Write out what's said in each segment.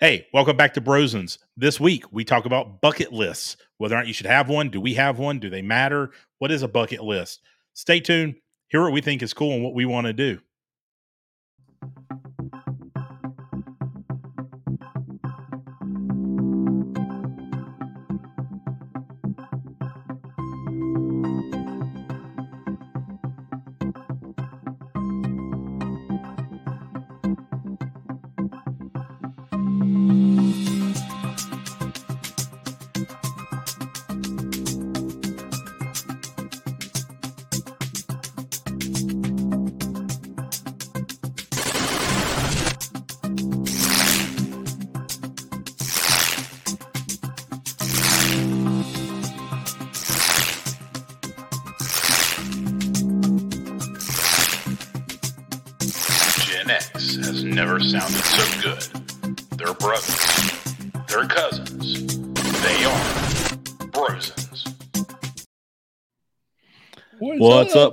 Hey, welcome back to Brosens. This week we talk about bucket lists. Whether or not you should have one, do we have one? Do they matter? What is a bucket list? Stay tuned. Hear what we think is cool and what we want to do.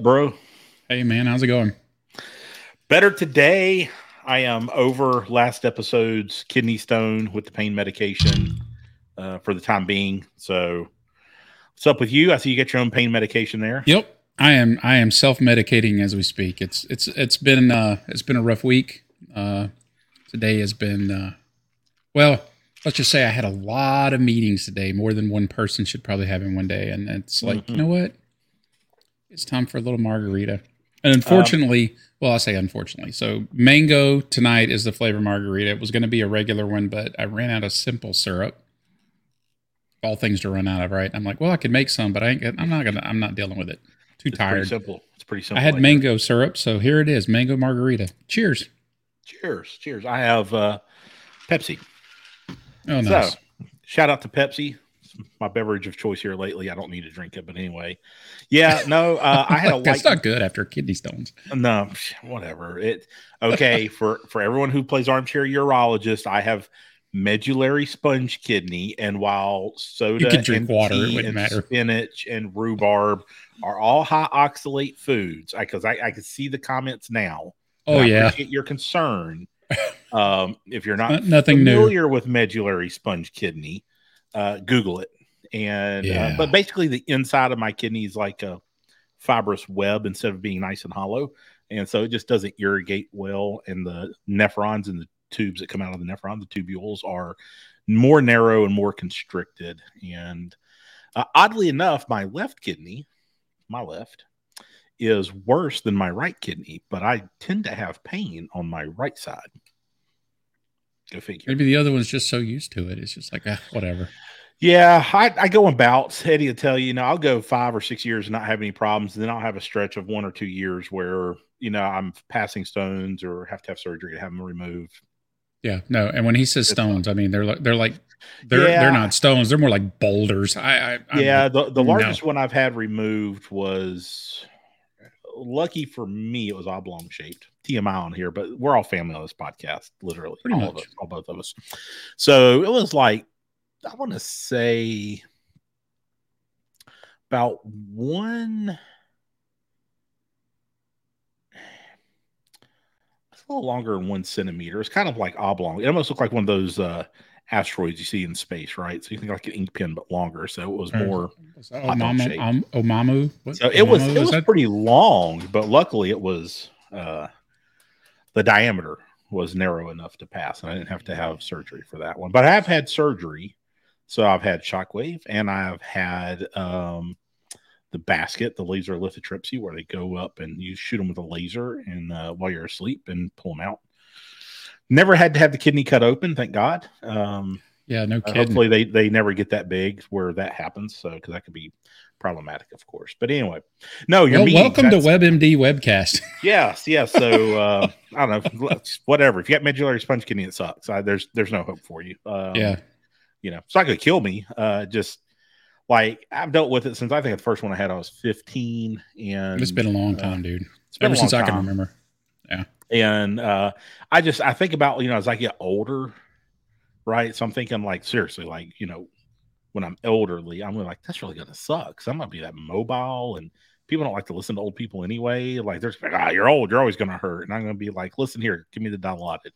Bro? Hey man, how's it going? Better today. I am over last episode's kidney stone with the pain medication uh, for the time being. So, what's up with you? I see you get your own pain medication there. Yep. I am I am self-medicating as we speak. It's it's it's been uh it's been a rough week. Uh today has been uh well, let's just say I had a lot of meetings today, more than one person should probably have in one day and it's like, Mhm. you know what? It's time for a little margarita. And unfortunately, well, I'll say unfortunately. So, mango tonight is the flavor margarita. It was going to be a regular one, but I ran out of simple syrup. All things to run out of, right? I'm like, well, I could make some, but I ain't. I'm not gonna. I'm not dealing with it. Too It's pretty tired. simple. It's pretty simple. I had here. mango syrup, so here it is, mango margarita. Cheers. Cheers. Cheers. I have uh, Pepsi. Oh, nice. So, shout out to Pepsi. My beverage of choice here lately. I don't need to drink it, but anyway. Yeah, no, uh, I had a That's light. not good after kidney stones. No, whatever. It okay for for everyone who plays armchair urologist. I have medullary sponge kidney, and while soda, could drink and water, it tea wouldn't and matter. spinach and rhubarb are all high oxalate foods, because I, I, can see the comments now. Oh I yeah, your concern. um, if you're not N- nothing new. familiar with medullary sponge kidney, uh, Google it. And uh, but basically, the inside of my kidney is like a fibrous web instead of being nice and hollow, and so it just doesn't irrigate well. And the nephrons and the tubes that come out of the nephron, the tubules, are more narrow and more constricted. And uh, oddly enough, my left kidney, my left, is worse than my right kidney, but I tend to have pain on my right side. Go figure. Maybe the other one's just so used to it. It's just like ah, whatever. Yeah, I, I go in bouts. Eddie will tell you, you know, I'll go five or six years and not have any problems. And then I'll have a stretch of one or two years where, you know, I'm passing stones or have to have surgery to have them removed. Yeah, no. And when he says stones, I mean they're like they're like they're Yeah. they're not stones. They're more like boulders. I, I I'm- yeah, the, the no. largest one I've had removed was lucky for me, it was oblong shaped. TMI on here, but we're all family on this podcast, literally. Pretty all of much. us, all both of us. So it was like, I want to say about one. It's a little longer than one centimeter. It's kind of like oblong. It almost looked like one of those uh, asteroids you see in space, right? So you think like an ink pen, but longer. So it was more. Is that Omamu, um, Omamu? What? So it was Omamu? it Is was pretty long, but luckily it was uh, the diameter was narrow enough to pass, and I didn't have to have surgery for that one. But I have had surgery, so I've had shockwave, and I've had um, the basket, the laser lithotripsy, where they go up and you shoot them with a laser, and uh, while you're asleep and pull them out. Never had to have the kidney cut open, thank God. Um, yeah, no uh, kidding. hopefully they they never get that big where that happens. So because that could be problematic, of course. But anyway, no, you're well, welcome to WebMD webcast. Yes, yes. So uh, I don't know, whatever. If you got medullary sponge kidney, it sucks. I, there's there's no hope for you. Um, yeah, you know, it's not to kill me. Uh, just like I've dealt with it since I think the first one I had I was 15, and it's been a long uh, time, dude. it's been Ever since long I can remember. Yeah, and uh i just i think about you know as i get older right so i'm thinking like seriously like you know when i'm elderly i'm gonna like that's really gonna suck because i'm gonna be that mobile and people don't like to listen to old people anyway like there's like ah you're old you're always gonna hurt and i'm gonna be like listen here give me the dilaudid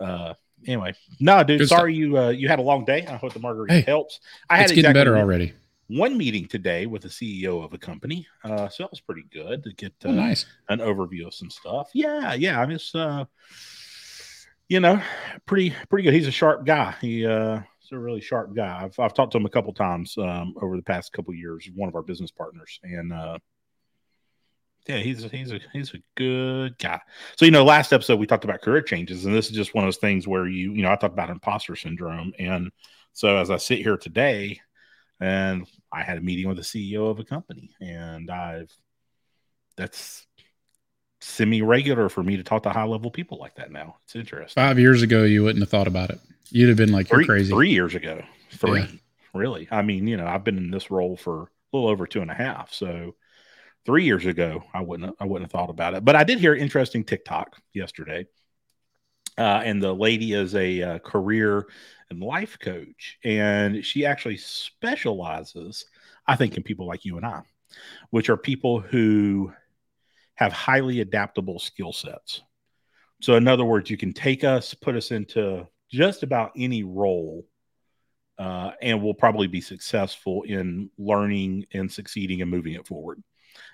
uh anyway, no, dude. Good sorry you uh, you had a long day. I hope the margarita Hey, helps. I had It's getting better already. One meeting today with the CEO of a company, uh, so that was pretty good to get uh, Oh, nice. an overview of some stuff. Yeah, yeah. I mean, it's uh, you know, pretty pretty good. He's a sharp guy. He uh, he's a really sharp guy. I've I've talked to him a couple times um, over the past couple years. One of our business partners, and uh, yeah, he's a, he's a he's a good guy. So you know, last episode we talked about career changes, and this is just one of those things where you you know I talked about imposter syndrome, and so as I sit here today, and I had a meeting with the CEO of a company, and I've that's semi regular for me to talk to high level people like that now. It's interesting. Five years ago, you wouldn't have thought about it. You'd have been like, "You're Three, crazy." three years ago, three Yeah. really. I mean, you know, I've been in this role for a little over two and a half, so three years ago, I wouldn't I wouldn't have thought about it. But I did hear an interesting TikTok yesterday, uh, and the lady is a uh, career and life coach, and she actually specializes, I think, in people like you and I, which are people who have highly adaptable skill sets. So, in other words, you can take us, put us into just about any role, uh, and we'll probably be successful in learning and succeeding and moving it forward.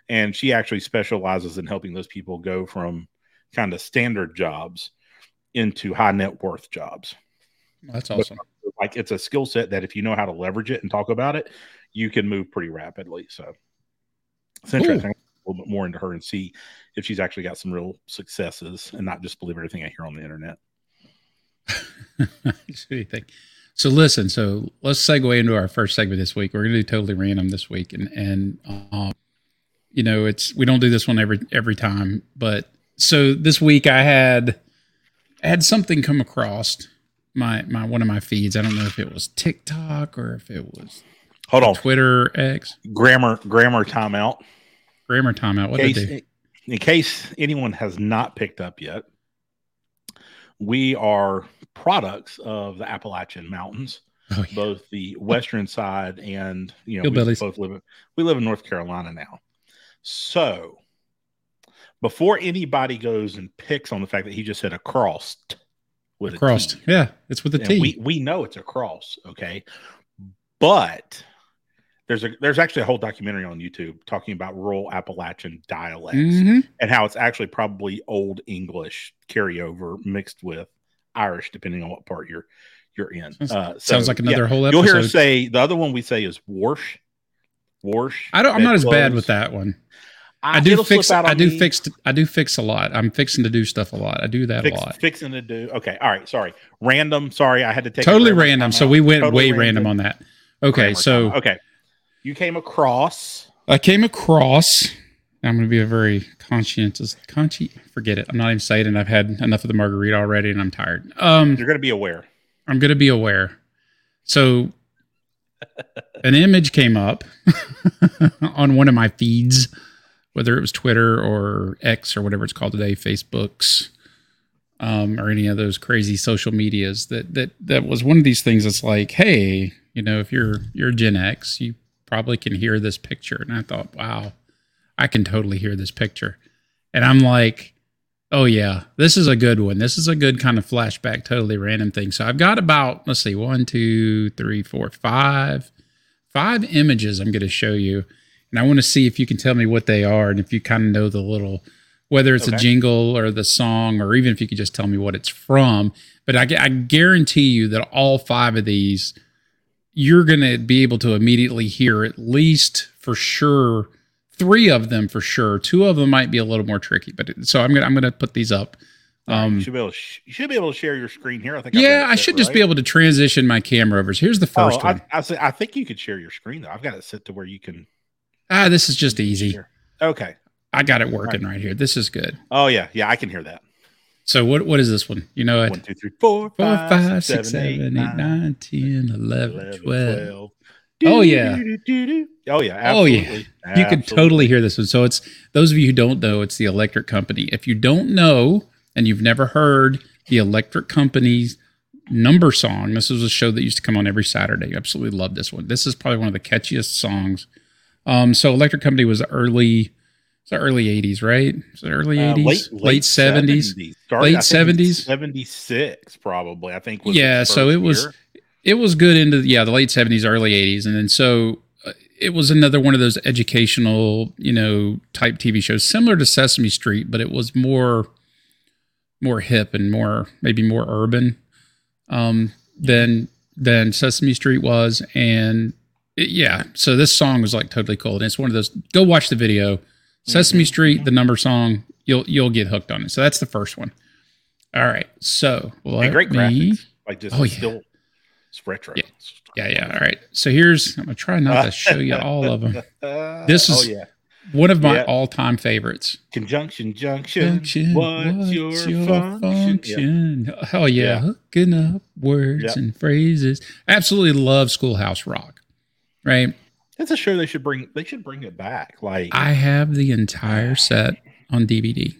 And she actually specializes in helping those people go from kind of standard jobs into high net worth jobs. That's awesome. Like it's a skill set that if you know how to leverage it and talk about it, you can move pretty rapidly. So it's interesting. A little bit more into her and see if she's actually got some real successes and not just believe everything I hear on the internet. what do you think? So listen, so let's segue into our first segment this week. We're going to do totally random this week, and and um, you know it's we don't do this one every every time, but so this week I had I had something come across my my one of my feeds. I don't know if it was TikTok or if it was Hold on. Twitter X Grammar grammar timeout. grammar timeout. What in did case, they do? in case anyone has not picked up yet, we are products of the Appalachian Mountains, Oh, yeah. both the western side and you know we both live we live in North Carolina now. So before anybody goes and picks on the fact that he just said a cross with a Crossed. Yeah, it's with the and T. we we know it's a cross, okay, but there's a there's actually a whole documentary on YouTube talking about rural Appalachian dialects Mhm. and how it's actually probably old English carryover mixed with Irish, depending on what part you're you're in. Sounds- Uh, so, Sounds like yeah, another whole episode. You'll hear us say the other one we say is warsh. Warsh. I don't. I'm not as bad with that one. I, I do fix. I do me. fix. I do fix a lot. I'm fixing to do stuff a lot. I do that Fix, a lot. fixing to do. Okay, all right. Sorry, random. Sorry, I had to take Totally random. So we went Totally way random. on that. Okay, so timeout. okay, you came across. I came across. I'm going to be a very conscientious. Consci. Forget it. I'm not even saying it. I've had enough of the margarita already, and I'm tired. Um, You're going to be aware. I'm going to be aware. So, an image came up on one of my feeds, whether it was Twitter or X or whatever it's called today, Facebook's, um, or any of those crazy social medias. That that that was one of these things. That's like, hey, you know, if you're you're Gen X, you probably can hear this picture. And I thought, wow, I can totally hear this picture. And I'm like, oh yeah, this is a good one. This is a good kind of flashback, totally random thing. So I've got about, let's see, one, two, three, four, five, five images I'm going to show you. And I want to see if you can tell me what they are and if you kind of know the little, whether it's a jingle or the song, or even if you could just tell me what it's from. But I, I guarantee you that all five of these, you're going to be able to immediately hear at least for sure three of them for sure. Two of them might be a little more tricky, but it- so I'm gonna I'm gonna put these up. Um, you should be able. To sh- you should be able to share your screen here. I think. Yeah, I set, should just right? be able to transition my camera over. So here's the first oh, one. I, I, say- I think you could share your screen though. I've got it set to where you can. ah, this is just easy. share. Okay. I got it working right here. This is good. Oh yeah, yeah, I can hear that. So what what is this one? You know it. One, two, three, four, Four, five, five, six, six, seven, eight, nine, 10, 11, 11, 12. 12. Oh, yeah. Oh yeah. Oh, yeah. absolutely. You can totally hear this one. So it's those of you who don't know, it's the electric company. If you don't know and you've never heard the electric company's number song, this was a show that used to come on every Saturday. You absolutely love this one. This is probably one of the catchiest songs. Um, so electric company was early It's the early '80s, right? It's the early Uh, '80s, late, '70s. Late 70s? seventy six probably. I think. Was Yeah, so it was- year. It was good into yeah the late '70s, early '80s, and then so uh, it was another one of those educational, you know, type TV shows, similar to Sesame Street, but it was more more hip and more maybe more urban um, than than Sesame Street was, and it- yeah, so this song was like totally cool, and it's one of those. Go watch the video, Sesame Mhm, Street, the number song. You'll you'll get hooked on it. So that's the first one. All right, so And great me- graphics. Like just Oh, yeah. still, it's retro. Yeah. Yeah, yeah. All right. So here's I'm gonna try not to show you all of them. This oh is- yeah. One of my Yeah. all-time favorites. Conjunction junction. Function, What's, your, function? Yeah. function? Oh yeah, Yeah. hooking up words and phrases. Absolutely love Schoolhouse Rock. Right. That's a show they should bring. They should bring it back. Like I have the entire set on DVD.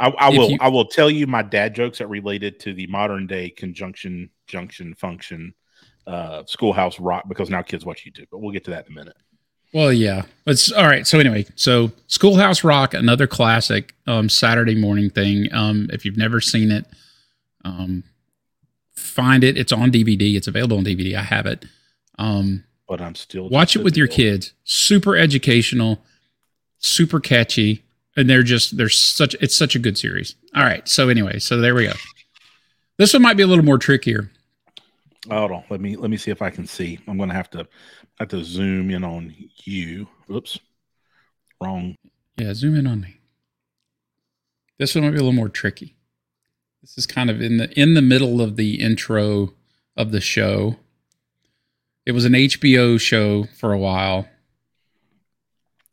I, I will. you- I will tell you my dad jokes that related to the modern day conjunction junction function, uh, schoolhouse rock because now kids watch YouTube. But we'll get to that in a minute. Well, yeah. It's all right. So anyway, so Schoolhouse Rock, another classic um, Saturday morning thing. Um, if you've never seen it, um, find it. It's on DVD. It's available on DVD. I have it. Um, But I'm still watch it with your kids. Super educational, super catchy, and they're just they're such. It's such a good series. All right. So anyway, so there we go. This one might be a little more trickier. Hold on. Let me let me see if I can see. I'm gonna have to have to zoom in on you. Oops. Wrong. Yeah, zoom in on me. This one might be a little more tricky. This is kind of in the in the middle of the intro of the show. It was an HBO show for a while.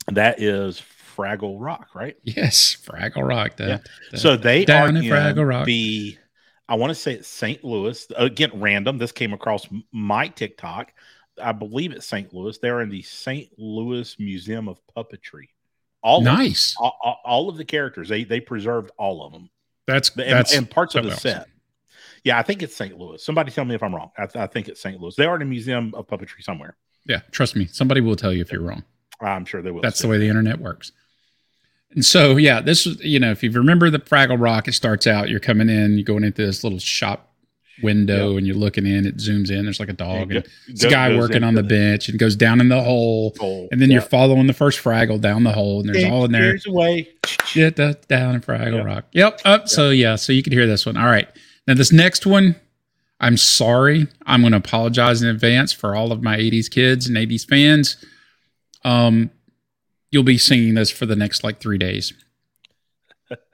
That is Fraggle Rock, right? Yes, Fraggle Rock. The, Yeah. So they Down are in Fraggle Rock. the. I want to say it's St. Louis. Again, random. This came across my TikTok. I believe it's St. Louis. They're in the St. Louis Museum of Puppetry. All nice. all, all- all of the characters they they preserved all of them That's and, that's and parts of the totally set. Yeah, I think it's St. Louis. Somebody tell me if I'm wrong. I, I think it's St. Louis. They are in a museum of puppetry somewhere. yeah. Trust me, somebody will tell you if you're wrong. I'm sure they will. That's the way the internet works. And so, yeah, this is, you know, if you remember the Fraggle Rock, it starts out, you're coming in, you're going into this little shop window and you're looking in, it zooms in, there's like a dog, and there's a go- guy working on the bench and goes down in the hole. hole. And then Yeah. you're following the first Fraggle down the hole, and there's Six all in there. away. Shit, down in Fraggle Yeah. Rock. Yep. Up. So, yeah, so you can hear this one. All right. Now, this next one, I'm sorry. I'm going to apologize in advance for all of my 80s kids and 80s fans. Um, you'll be singing this for the next like three days.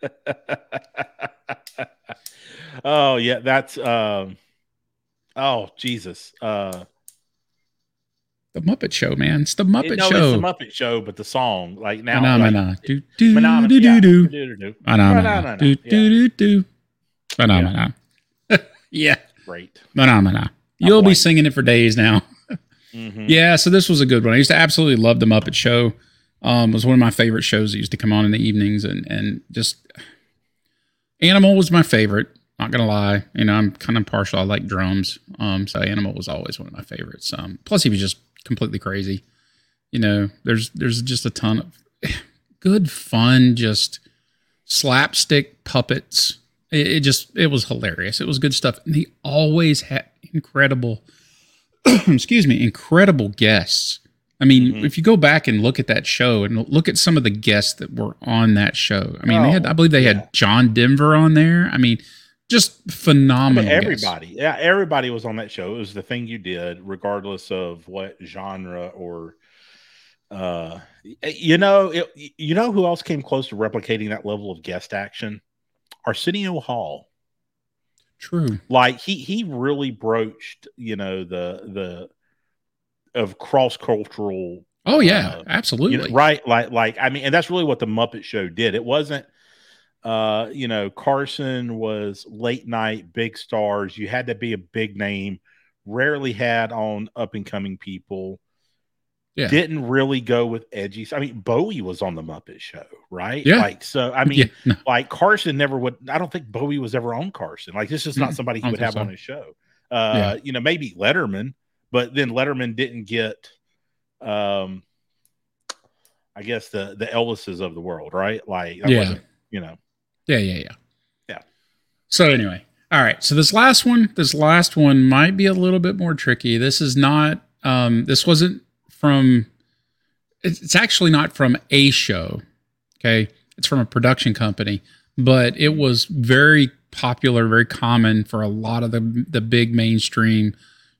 oh yeah, that's um. Oh Jesus! Uh, The Muppet Show, man. It's the Muppet no, Show. it's the Muppet Show, but the song like now, Phenomena. like, Do do Phenomena, do yeah, do do. do-do-do. Phenomena. Do yeah. do do do. Phenomena. Yeah. Great. Phenomena. You'll be like it. singing it for days now. Mhm. Yeah, so this was a good one. I used to absolutely love the Muppet Show. Um, was one of my favorite shows that used to come on in the evenings, and and just Animal was my favorite. Not gonna lie, you know I'm kind of partial. I like drums, um, so Animal was always one of my favorites. Um, plus he was just completely crazy. You know, there's there's just a ton of good fun, just slapstick puppets. It, it just it was hilarious. It was good stuff, and he always had incredible excuse me, incredible guests. I mean, Mhm. if you go back and look at that show and look at some of the guests that were on that show, I mean, they had, Oh, I believe they yeah. had John Denver on there. I mean, just I phenomenal. mean, guests. everybody, yeah, everybody was on that show. It was the thing you did, regardless of what genre or, uh, you know, it, you know who else came close to replicating that level of guest action? Arsenio Hall. True. Like he he really broached, you know, the the of cross cultural Oh yeah, Uh, absolutely. you know, right like like i mean and that's really what the muppet show did. It wasn't uh you know carson was late night big stars. You had to be a big name rarely had on up and coming people. Yeah. didn't really go with edgy i mean bowie was on the muppet show right? Yeah. like so i mean yeah, no, like carson never would i don't think bowie was ever on carson. Like this is not somebody he would have so. on his show. Uh you know maybe letterman but then letterman didn't get um I guess the the Elvises of the world, right? Like, Yeah. you know, Yeah, yeah, yeah. Yeah. So anyway, all right. So this last one, this last one might be a little bit more tricky. This is not. Um, this wasn't from. It's, it's actually not from a show. Okay, it's from a production company, but it was very popular, very common for a lot of the the big mainstream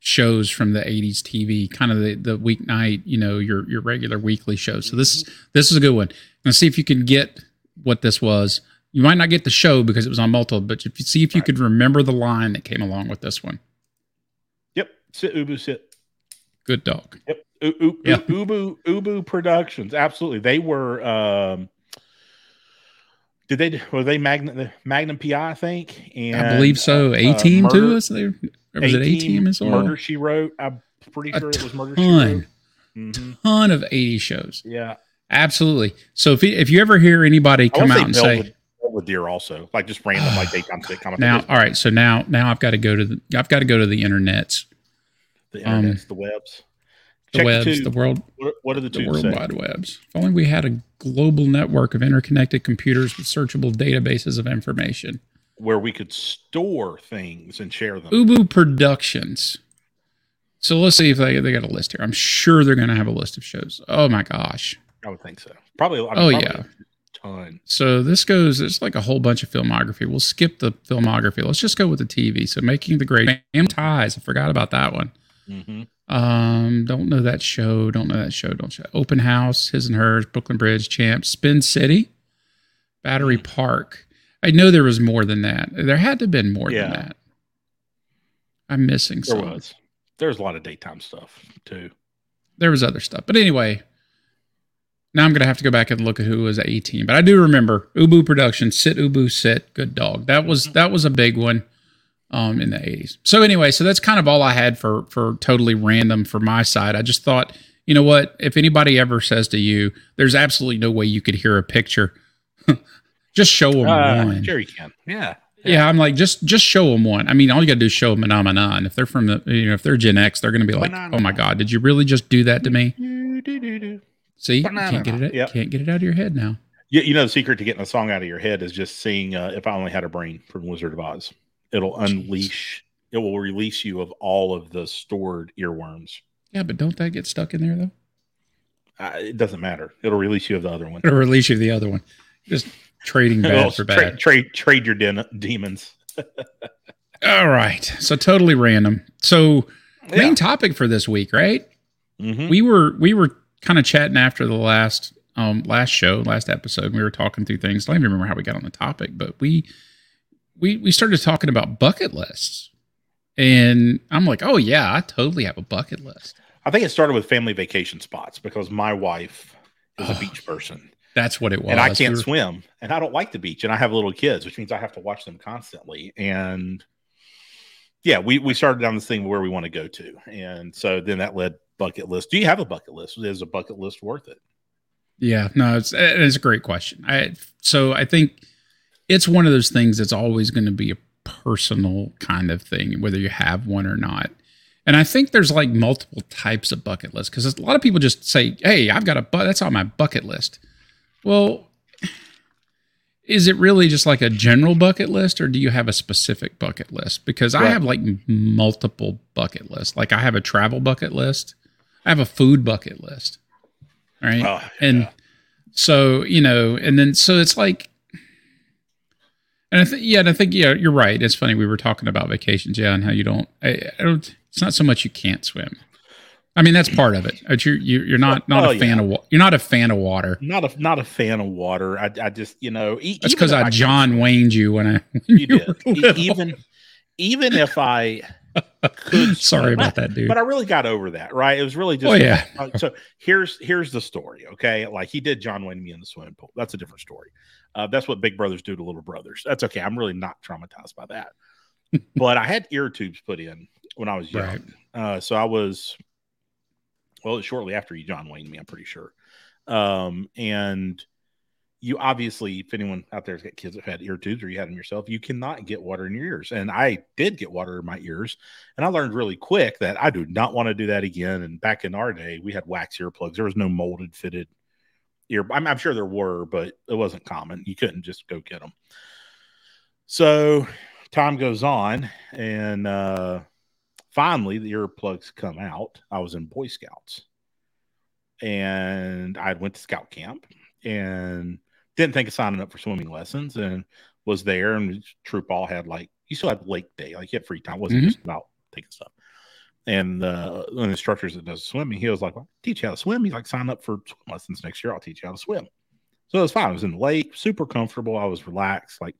shows from the 80s TV, kind of the, the weeknight, you know, your your regular weekly shows. So this this is a good one. Let's see if you can get what this was. You might not get the show because it was on multiple, but if you see if you Right. could remember the line that came along with this one. yep. Sit Ubu sit. Good dog. Yep. U- U- Yeah. Ubu Ubu Productions. Absolutely. They were um did they were they Magnum Magnum PI, I think? And I believe so. uh, A uh, team Murder- too. Was there? Or was it A team as well? Murder She Wrote. I'm pretty A sure it was Murder She ton. Wrote. Mhm. Ton of 80 shows. Yeah. Absolutely. So if you, if you ever hear anybody come out and say Belvedere, Belvedere also, like just random like daytime sitcom. now, all right, so now now I've got to go to the I've got to go to the internets, the um, internets, the webs, the Check webs, two. the world What, are the the two world say? wide webs. If only we had a global network of interconnected computers with searchable databases of information. where we could store things and share them. Ubu Productions. So let's see if they, they got a list here. I'm sure they're going to have a list of shows. Oh my gosh. I would think so. Probably. I mean, Oh, probably yeah. ton. So this goes, it's like a whole bunch of filmography. We'll skip the filmography. Let's just go with the TV. So Making the Grade Family Ties. I forgot about that one. hmm Um, don't know that show. Don't know that show. Don't show. Open House, His and Hers, Brooklyn Bridge, Champs, Spin City, Battery Park. I know there was more than that. There had to have been more Yeah. than that. I'm missing There some. was. There's a lot of daytime stuff too. There was other stuff, but anyway. Now I'm gonna have to go back and look at who was 18, but I do remember Ubu Productions, Sit Ubu Sit, Good Dog. That was that was a big one um, in the 80s. So anyway, so that's kind of all I had for for totally random for my side. I just thought, you know what? If anybody ever says to you, "There's absolutely no way you could hear a picture," just show them Uh, one. Jerry can. Yeah. Yeah, I'm like just just show them one. I mean, all you gotta do is show them and If they're from the you know if they're Gen X, they're gonna be like, oh my god, did you really just do that to me? See, you can't get it. Yep. Can't get it out of your head now. You, you know, the secret to getting a song out of your head is just seeing uh, "If I Only Had a Brain" from Wizard of Oz. It'll unleash. It will release you of all of the stored earworms. Yeah, but don't that get stuck in there though? Uh, it doesn't matter. It'll release you of the other one. It'll release you of the other one. Just trading bad for bad. trade trade your den- demons. All right. So totally random. So Yeah. main topic for this week, right? Mhm. We were we were kind of chatting after the last um last show, last episode. We were talking through things. I don't even remember how we got on the topic, but we we we started talking about bucket lists. And I'm like, oh yeah, I totally have a bucket list. I think it started with family vacation spots because my wife is a Oh, beach person That's what it was. and I can't were- swim and I don't like the beach and I have little kids, which means I have to watch them constantly. And yeah, we, we started down this thing where we want to go to. And so then that led bucket list. Do you have a bucket list? Is a bucket list worth it? Yeah, no, it's it's a great question. I so I think it's one of those things that's always going to be a personal kind of thing, whether you have one or not. And I think there's like multiple types of bucket lists because a lot of people just say, "Hey, I've got a bu- that's on my bucket list." Well, is it really just like a general bucket list, or do you have a specific bucket list? Because I have like multiple bucket lists. Like I have a travel bucket list, I have a food bucket list. right? Oh, and yeah. so you know and then so it's like and i think yeah and i think yeah you're right it's funny we were talking about vacations yeah and how you don't I, I don't it's not so much you can't swim i mean that's part of it but you're you- you're not not Oh, a fan yeah. of you're not a fan of water not a not a fan of water. I, I just you know e- that's because if i john wayne'd you when i when You you did. E- even even if I could sorry about that dude but I really got over that, right? It was really just Oh, yeah. uh, so here's here's the story, okay? Like he did John Wayne me in the swimming pool. That's a different story. Uh, that's what big brothers do to little brothers. That's okay. I'm really not traumatized by that. but I had ear tubes put in when I was young. Right. Uh, so I was well, shortly after you John Wayne me, I'm pretty sure. Um, and you obviously, if anyone out there's got kids that have had ear tubes or you had them yourself, you cannot get water in your ears. And I did get water in my ears, and I learned really quick that I do not want to do that again. And back in our day, we had wax earplugs. There was no molded fitted ear. I'm, I'm sure there were, but it wasn't common. You couldn't just go get them. So time goes on, and uh, finally the earplugs come out. I was in Boy Scouts, and I went to scout camp and didn't think of signing up for swimming lessons, and was there. And troop all had like you still had lake day, like you had free time. It wasn't Mhm. just about taking stuff. And uh, one of the instructors that does swimming, he was like, well, teach you how to swim. He's like, sign up for swim lessons next year. I'll teach you how to swim. So it was fine. I was in the lake, super comfortable. I was relaxed, like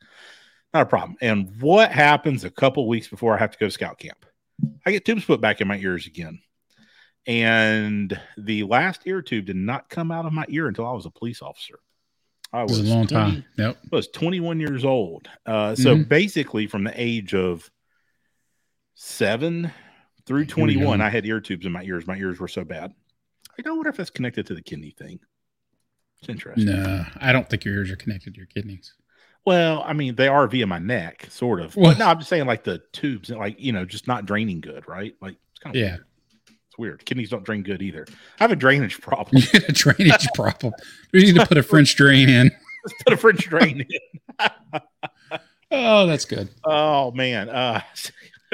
not a problem. And what happens a couple weeks before I have to go to scout camp? I get tubes put back in my ears again. And the last ear tube did not come out of my ear until I was a police officer. I was was a long 20 time. Yep. I was 21 years old. Uh, so Mhm. basically, from the age of seven through 21. I had ear tubes in my ears. My ears were so bad. I don't wonder if that's connected to the kidney thing. It's interesting. No, I don't think your ears are connected to your kidneys. Well, I mean, they are via my neck, sort of. Well- no, I'm just saying, like the tubes, like you know, just not draining good, right? Like it's kind of Yeah. weird. It's weird. Kidneys don't drain good either. I have a drainage problem. You a drainage problem. We need to put a French drain in. Let's put a French drain in. Oh, that's good. Oh man. Uh,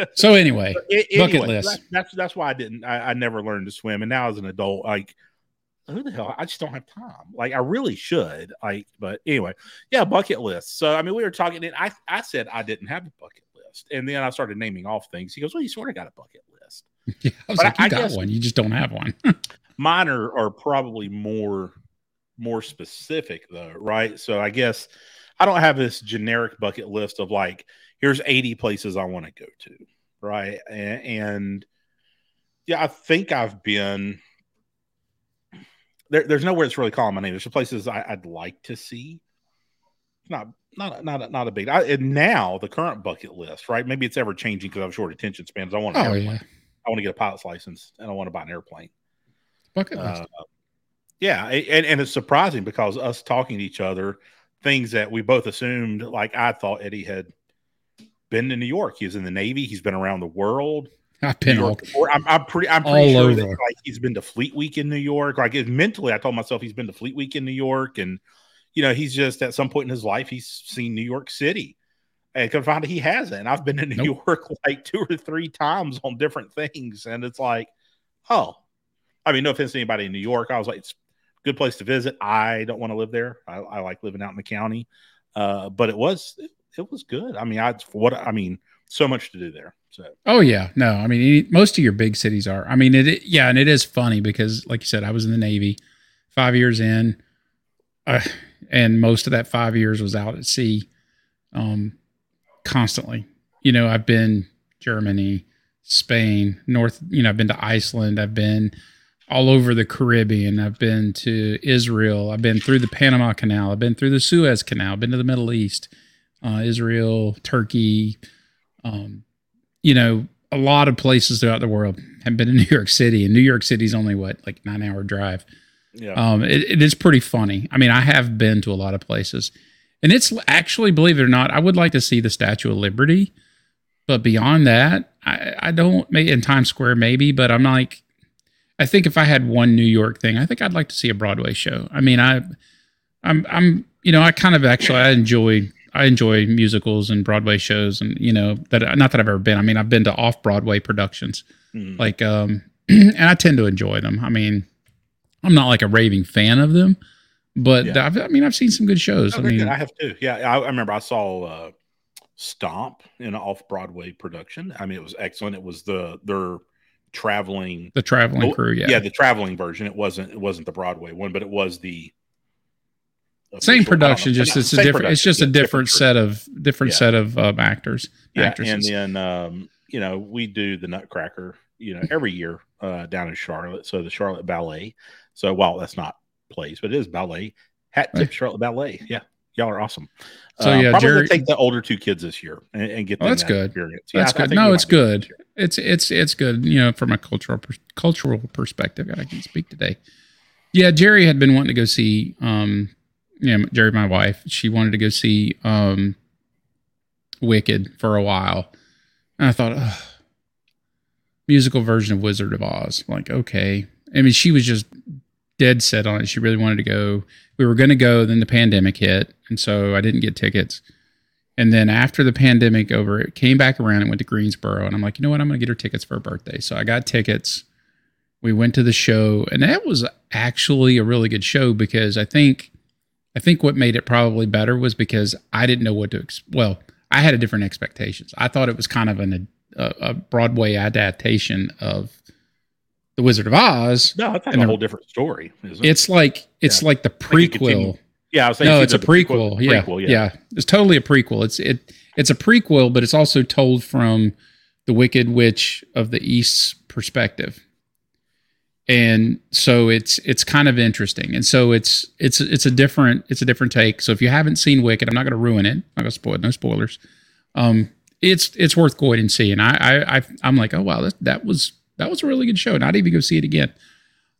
So anyway, A- Bucket list. That's, that's that's why I didn't. I, I never learned to swim, and now as an adult, like who the hell? I just don't have time. Like I really should. Like, but anyway, yeah, bucket list. So I mean, we were talking, and I I said I didn't have a bucket list, and then I started naming off things. He goes, "Well, you sort of got a bucket list." yeah, I was But like, you I got one. You just don't have one. Mine are, are probably more more specific though, right? So I guess I don't have this generic bucket list of like here's 80 places I want to go to, right? And, and yeah, I think I've been there, there's nowhere that's really calling my name. There's some places I, I'd like to see. Not not not a, not a big. I, and now the current bucket list, right? Maybe it's ever changing because I have short attention spans. I want an Oh yeah, I want to get a pilot's license, and I want to buy an airplane. bucket list. Uh, yeah, and, and it's surprising because us talking to each other, things that we both assumed, like I thought Eddie had been to New York. He was in the Navy. He's been around the world. I've been all. I'm, I'm pretty. I'm pretty sure that like he's been to Fleet Week in New York. Like mentally, I told myself he's been to Fleet Week in New York, and you know he's just at some point in his life he's seen New York City. And come find he hasn't. I've been to New Nope. York like two or three times on different things, and it's like, oh, I mean, no offense to anybody in New York. I was like, it's a good place to visit. I don't want to live there. I, I like living out in the county, uh, but it was it, it was good. I mean, I what I mean, so much to do there. So Oh yeah, no. I mean, most of your big cities are. I mean, it. it- Yeah, and it is funny because, like you said, I was in the Navy, five years in, uh, and most of that five years was out at sea, um, constantly. You know, I've been Germany, Spain, North. You know, I've been to Iceland. I've been all over the Caribbean. I've been to Israel. I've been through the Panama Canal. I've been through the Suez Canal. I've been to the Middle East, uh, Israel, Turkey. Um, you know, a lot of places throughout the world have been in New York City, and New York City's only what like nine hour drive. yeah, Um, it, it is pretty funny. I mean, I have been to a lot of places, and it's actually, believe it or not, I would like to see the Statue of Liberty, but beyond that, I, I don't. In Times Square, maybe, but I'm like, I think if I had one New York thing, I think I'd like to see a Broadway show. I mean, I, I'm, I'm, you know, I kind of actually I enjoy. I enjoy musicals and Broadway shows, and you know that not that I've ever been. I mean, I've been to off Broadway productions, Mhm. like um and i tend to enjoy them i mean i'm not like a raving fan of them but Yeah. I've, i mean i've seen some good shows Oh, i mean good. I have too. Yeah, I, I remember I saw uh, Stomp in an off Broadway production. I mean, it was excellent. It was the their traveling. the traveling Oh, crew yeah, Yeah, the traveling version. It wasn't. It wasn't the Broadway one, but it was the same I production just it's a different it's just a yeah, different set of different Yeah. set of um, actors Yeah, actresses and then um, you know we do the Nutcracker. You know, every year uh, down in Charlotte. So the Charlotte Ballet. So while that's not plays, but it is ballet. Hat tip Right. Charlotte Ballet. Yeah, y'all are awesome. So, Uh, yeah, probably Jerry- take the older two kids this year and, and get Oh, that's that good. experience. That's I- I good. No, it's might do that good. it's it's it's good you know from a cultural pers- cultural perspective god i can speak today yeah jerry had been wanting to go see um yeah jerry my wife she wanted to go see um wicked for a while and i thought Ugh. musical version of wizard of oz like okay i mean she was just dead set on it. She really wanted to go. We were going to go, then the pandemic hit, and so I didn't get tickets. And then after the pandemic over, it came back around and went to Greensboro, and I'm like, you know what? I'm going to get her tickets for her birthday. So I got tickets. We went to the show, and that was actually a really good show because I think, I think what made it probably better was because I didn't know what to. Ex- well, I had a different expectations. I thought it was kind of an, a, a Broadway adaptation of the Wizard of Oz. No, it's like a whole different story. Isn't it? It's like it's Yeah. like the prequel. yeah, I was saying no, it's a the prequel. Yeah, prequel, yeah, It's totally a prequel. It's it it's a prequel, but it's also told from the Wicked Witch of the East's perspective. And so it's it's kind of interesting. And so it's it's it's a different it's a different take. So if you haven't seen Wicked, I'm not going to ruin it. I'm not going to spoil it. No spoilers. Um, it's it's worth going and seeing. I I, I I'm like, oh wow, that, that was that was a really good show. Not even go see it again.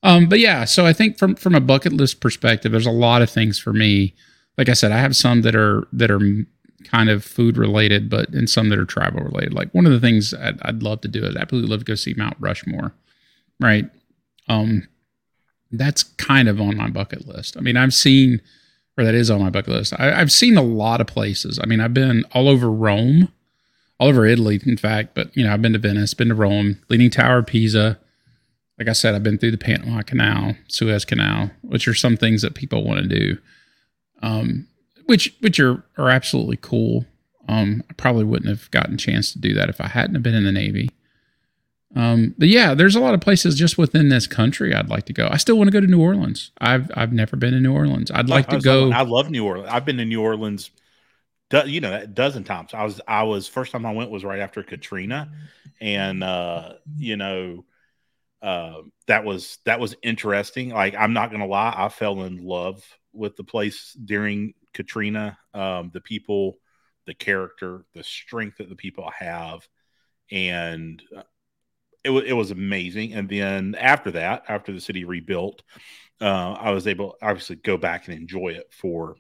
Um, but yeah, so I think from from a bucket list perspective, there's a lot of things for me. Like I said, I have some that are that are kind of food related, but and some that are travel related. Like one of the things I'd, I'd love to do is I'd absolutely love to go see Mount Rushmore, right? Um, that's kind of on my bucket list. I mean, I've seen, or that is on my bucket list. I, I've seen a lot of places. I mean, I've been all over Rome, all over Italy, in fact. But you know, I've been to Venice, been to Rome, Leaning Tower Pisa. Like I said, I've been through the Panama Canal, Suez Canal, which are some things that people want to do, um, which which are are absolutely cool. Um, I probably wouldn't have gotten a chance to do that if I hadn't have been in the Navy. Um, but yeah, there's a lot of places just within this country I'd like to go. I still want to go to New Orleans. I've I've never been to New Orleans. I'd like to go. talking- I love New Orleans. I've been to New Orleans, do, you know, a dozen times. I was, I was first time I went was right after Katrina, and uh, you know, uh, that was that was interesting. Like I'm not gonna lie, I fell in love with the place during Katrina. Um, the people, the character, the strength that the people have, and uh, it was it was amazing. And then after that, after the city rebuilt, uh, I was able obviously go back and enjoy it for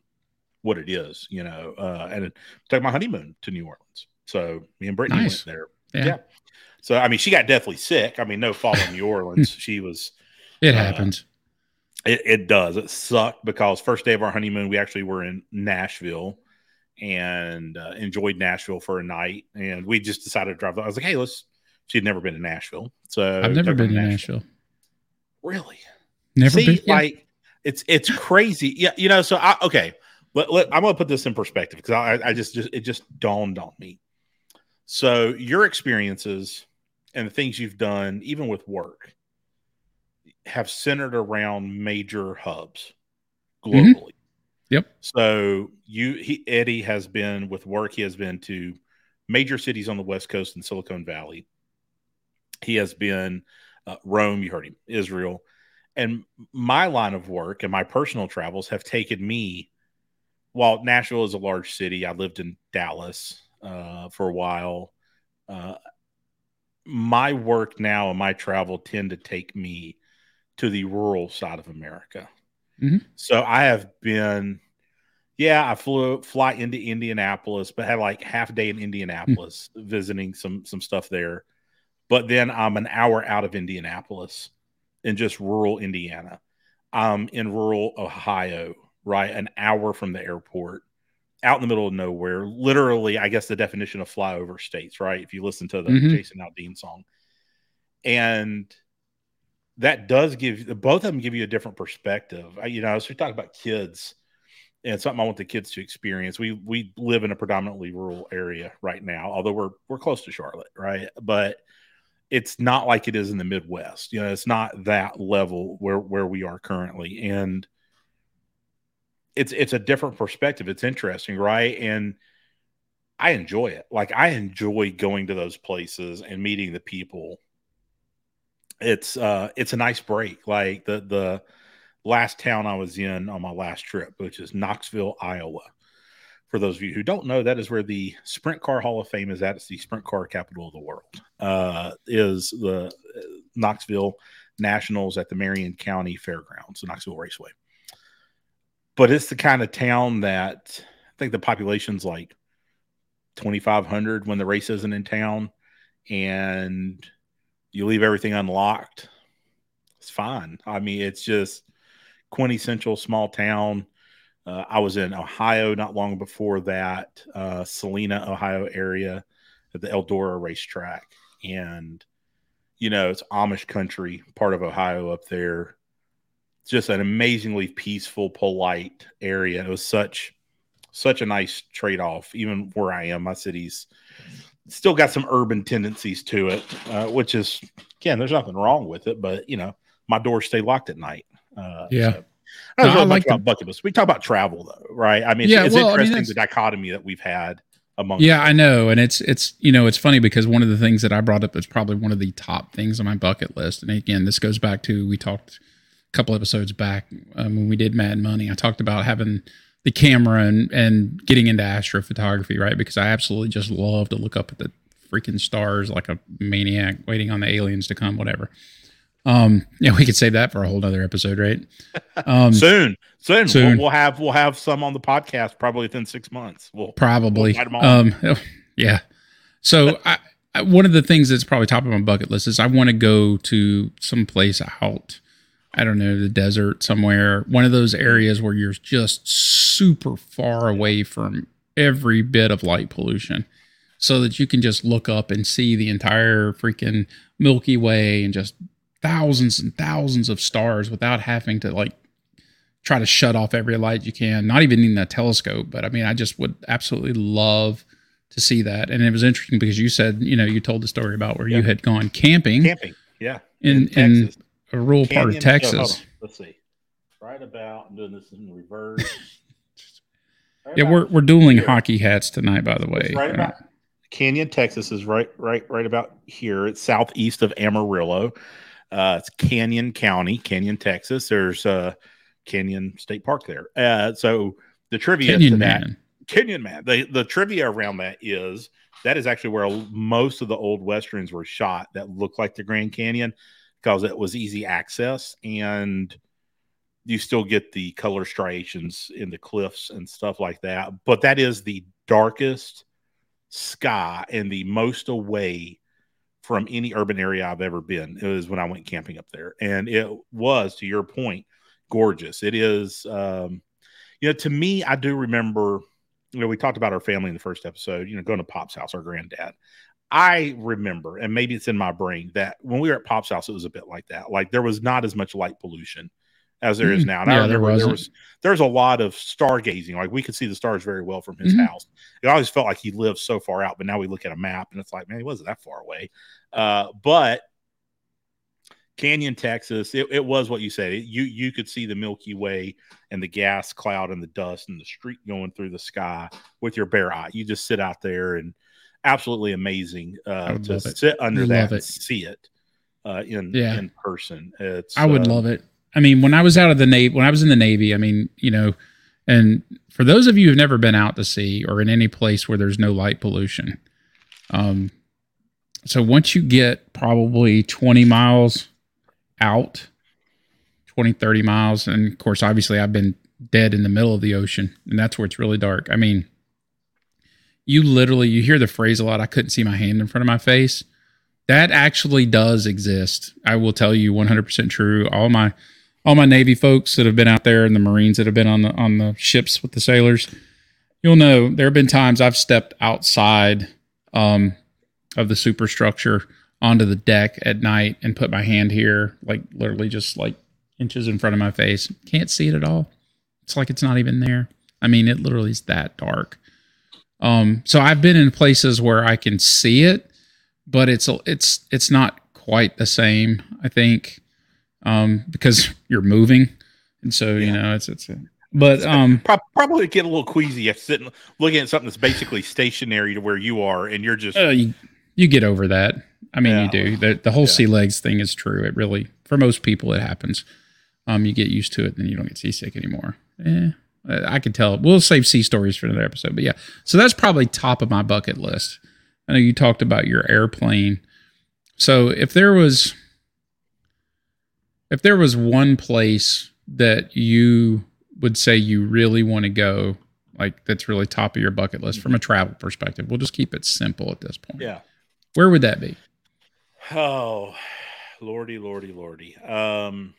what it is, you know. Uh, and took my honeymoon to New Orleans, so me and Brittany Nice. went there. yeah, yeah. So I mean, she got deathly sick. I mean, no fault in New Orleans. she was. it uh, happens. It, it does. It sucked because first day of our honeymoon, we actually were in Nashville and uh, enjoyed Nashville for a night. And we just decided to drive. I was like, hey, let's. She'd never been to Nashville, so I've never took her been to Nashville. Really? Never See, been. yeah. like it's it's crazy. Yeah, you know. So I okay. Let, let, I'm gonna put this in perspective because I, I just just it just dawned on me. So your experiences and the things you've done, even with work, have centered around major hubs globally. Mhm. Yep. So you he Eddie has been with work. He has been to major cities on the West Coast and Silicon Valley. He has been uh, Rome. You heard him. Israel. And my line of work and my personal travels have taken me. While Nashville is a large city, I lived in Dallas uh, for a while. Uh, my work now and my travel tend to take me to the rural side of America. Mhm. So I have been, yeah, I flew fly into Indianapolis, but had like half a day in Indianapolis visiting some some stuff there. But then I'm an hour out of Indianapolis in just rural Indiana. I'm in rural Ohio, right? An hour from the airport, out in the middle of nowhere. Literally, I guess the definition of flyover states, right? If you listen to the Mhm. Jason Aldean song. And that does give both of them give you a different perspective. I, you know, as we talk about kids and something I want the kids to experience. We we live in a predominantly rural area right now, although we're we're close to Charlotte, right? But it's not like it is in the Midwest. You know, it's not that level where where we are currently, and it's it's a different perspective. It's interesting, right? And I enjoy it. Like I enjoy going to those places and meeting the people. It's uh it's a nice break. Like the the last town I was in on my last trip, which is Knoxville, Iowa. For those of you who don't know, that is where the Sprint Car Hall of Fame is at. It's the sprint car capital of the world. Uh, is the uh, Knoxville Nationals at the Marion County Fairgrounds, the Knoxville Raceway. But it's the kind of town that I think the population's like 2,500 when the race isn't in town, and you leave everything unlocked. It's fine. I mean, it's just quintessential small town. Uh, I was in Ohio not long before that, uh, Celina, Ohio area at the Eldora racetrack. And, you know, it's Amish country, part of Ohio up there. Just an amazingly peaceful, polite area. It was such such a nice trade off. Even where I am, my city's still got some urban tendencies to it, uh, which is again, there's nothing wrong with it, but you know, my doors stay locked at night. Uh, Yeah. so- I don't No, I like about bucket list. We talk about travel though, right? I mean, it's, Yeah, it's well, I mean, interesting the dichotomy that we've had among. Yeah, I know, and it's it's you know it's funny because one of the things that I brought up is probably one of the top things on my bucket list, and again, this goes back to we talked a couple episodes back um, when we did Mad Money. I talked about having the camera and and getting into astrophotography, right? Because I absolutely just love to look up at the freaking stars like a maniac, waiting on the aliens to come, whatever. Um, yeah, we could save that for a whole nother episode, right? Um, soon, soon, Soon. We'll, we'll have we'll have some on the podcast probably within six months. We'll Probably. We'll Um, yeah. So I, I, one of the things that's probably top of my bucket list is I want to go to some place out. I don't know, the desert somewhere, one of those areas where you're just super far away from every bit of light pollution so that you can just look up and see the entire freaking Milky Way and just thousands and thousands of stars without having to like try to shut off every light you can, not even in a telescope. But I mean, I just would absolutely love to see that. And it was interesting because you said, you know, you told the story about where you had gone camping camping. Yeah, in, in Texas. a rural part of Canyon- so, Texas. Let's see. Right about. I'm doing this in reverse. Right Yeah, we're, we're dueling here. hockey hats tonight, by the way. It's right Uh, about Canyon, Texas is right, right, right about here. It's southeast of Amarillo. Uh, it's Canyon County, Canyon, Texas. There's uh, Canyon State Park there. Uh, so the trivia to that, man. Kenyon man. The the trivia around that is that is actually where most of the old westerns were shot that looked like the Grand Canyon because it was easy access and you still get the color striations in the cliffs and stuff like that. But that is the darkest sky and the most away from any urban area I've ever been. It was when I went camping up there, and it was, to your point, gorgeous. It is, um, you know, to me, I do remember. You know, we talked about our family in the first episode. You know, going to Pop's house, our granddad. I remember, and maybe it's in my brain that when we were at Pop's house, it was a bit like that. Like there was not as much light pollution as there is Mm, now. And yeah, there remember there wasn't. was there's a lot of stargazing. Like we could see the stars very well from his Mhm. house. It always felt like he lived so far out, but now we look at a map and it's like, man, he wasn't that far away. Uh, but Canyon, Texas, it, it was what you said. It, you you could see the Milky Way and the gas cloud and the dust and the street going through the sky with your bare eye. You just sit out there and absolutely amazing uh, to sit under Love that and see it uh, in Yeah. in person. It's I would uh, love it. I mean, when I was out of the Navy, when I was in the Navy, I mean, you know, and for those of you who've never been out to sea or in any place where there's no light pollution, um, so once you get probably 20 miles out, 20, 30 miles, and of course, obviously, I've been dead in the middle of the ocean, and that's where it's really dark. I mean, you literally you hear the phrase a lot. I couldn't see my hand in front of my face. That actually does exist. I will tell you 100% true. All my all my Navy folks that have been out there and the Marines that have been on the on the ships with the sailors, you'll know there have been times I've stepped outside um, of the superstructure onto the deck at night and put my hand here, like literally just like inches in front of my face. Can't see it at all. It's like it's not even there. I mean, it literally is that dark. Um, so I've been in places where I can see it, but it's it's it's not quite the same. I think um, because you're moving, and so you know it's it's. But um, Pro- probably get a little queasy if sitting looking at something that's basically stationary to where you are, and you're just uh, you, you get over that. I mean, Yeah. you do. The the whole Yeah. sea legs thing is true. It really, for most people, it happens. Um, you get used to it, then you don't get seasick anymore. Eh, I could tell. We'll save sea stories for another episode. But yeah, so that's probably top of my bucket list. I know you talked about your airplane. So if there was, if there was one place that you would say you really want to go, like that's really top of your bucket list from a travel perspective, we'll just keep it simple at this point. yeah. Where would that be? Oh, lordy, lordy, lordy. Um,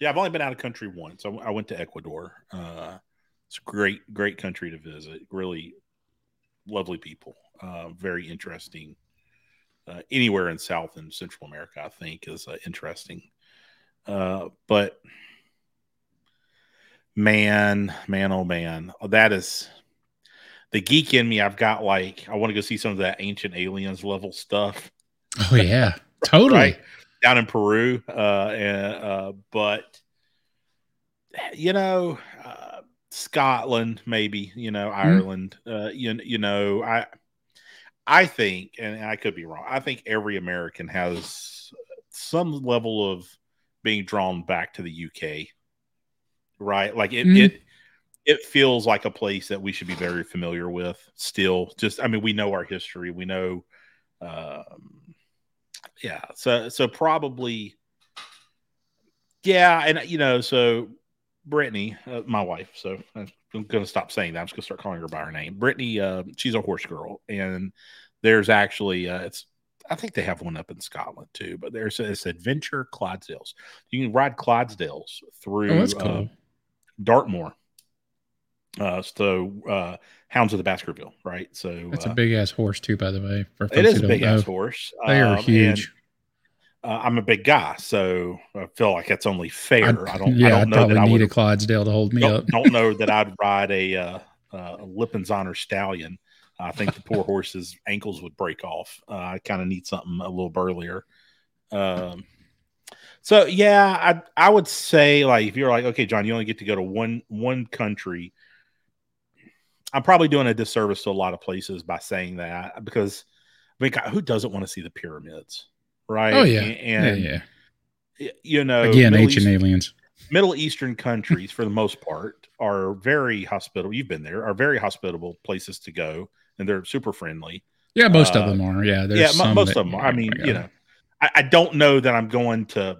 Yeah, I've only been out of country once. I, I went to Ecuador. Uh, it's a great, great country to visit. Really lovely people. Uh, very interesting. Uh, anywhere in South and Central America, I think, is uh, interesting. Uh, but man, man, oh man, that is the geek in me. I've got like I want to go see some of that ancient aliens level stuff. Oh yeah, totally. right? Down in Peru, uh, and, uh, but you know, uh, Scotland, maybe you know, mm-hmm. Ireland. Mm-hmm. Uh, you you know, I I think, and I could be wrong. I think every American has some level of being drawn back to the UK, right? Like it, mm-hmm. it, it feels like a place that we should be very familiar with. Still, just I mean, we know our history. We know, um, yeah. So, so probably, yeah, and you know, so Brittany, uh, my wife. So I'm going to stop saying that. I'm just going to start calling her by her name. Brittany, uh, she's a horse girl, and there's actually uh, it's. I think they have one up in Scotland too, but there's this adventure Clydesdales. You can ride Clydesdales through oh, cool. uh, Dartmoor. Uh, so uh, Hounds of the Baskerville, right? So that's a uh, big ass horse too, by the way. it is a big ass horse. They are um, huge. And, uh, I'm a big guy, so I feel like that's only fair. I, I don't. Yeah, I don't know probably that need I would, a Clydesdale to hold me don't, up. don't know that I'd ride a, uh, uh, a Lipizzan stallion. I think the poor horse's ankles would break off. Uh, I kind of need something a little burlier. Um, so yeah, I I would say like if you're like okay, John, you only get to go to one one country. I'm probably doing a disservice to a lot of places by saying that because I mean, who doesn't want to see the pyramids, right? Oh yeah, and, yeah, yeah. You know, again, Middle ancient East, aliens. Middle Eastern countries, for the most part, are very hospitable. You've been there, are very hospitable places to go and they're super friendly. Yeah, most uh, of them are. Yeah, yeah, most that, of them are. I mean, you know, I, I, don't know that I'm going to,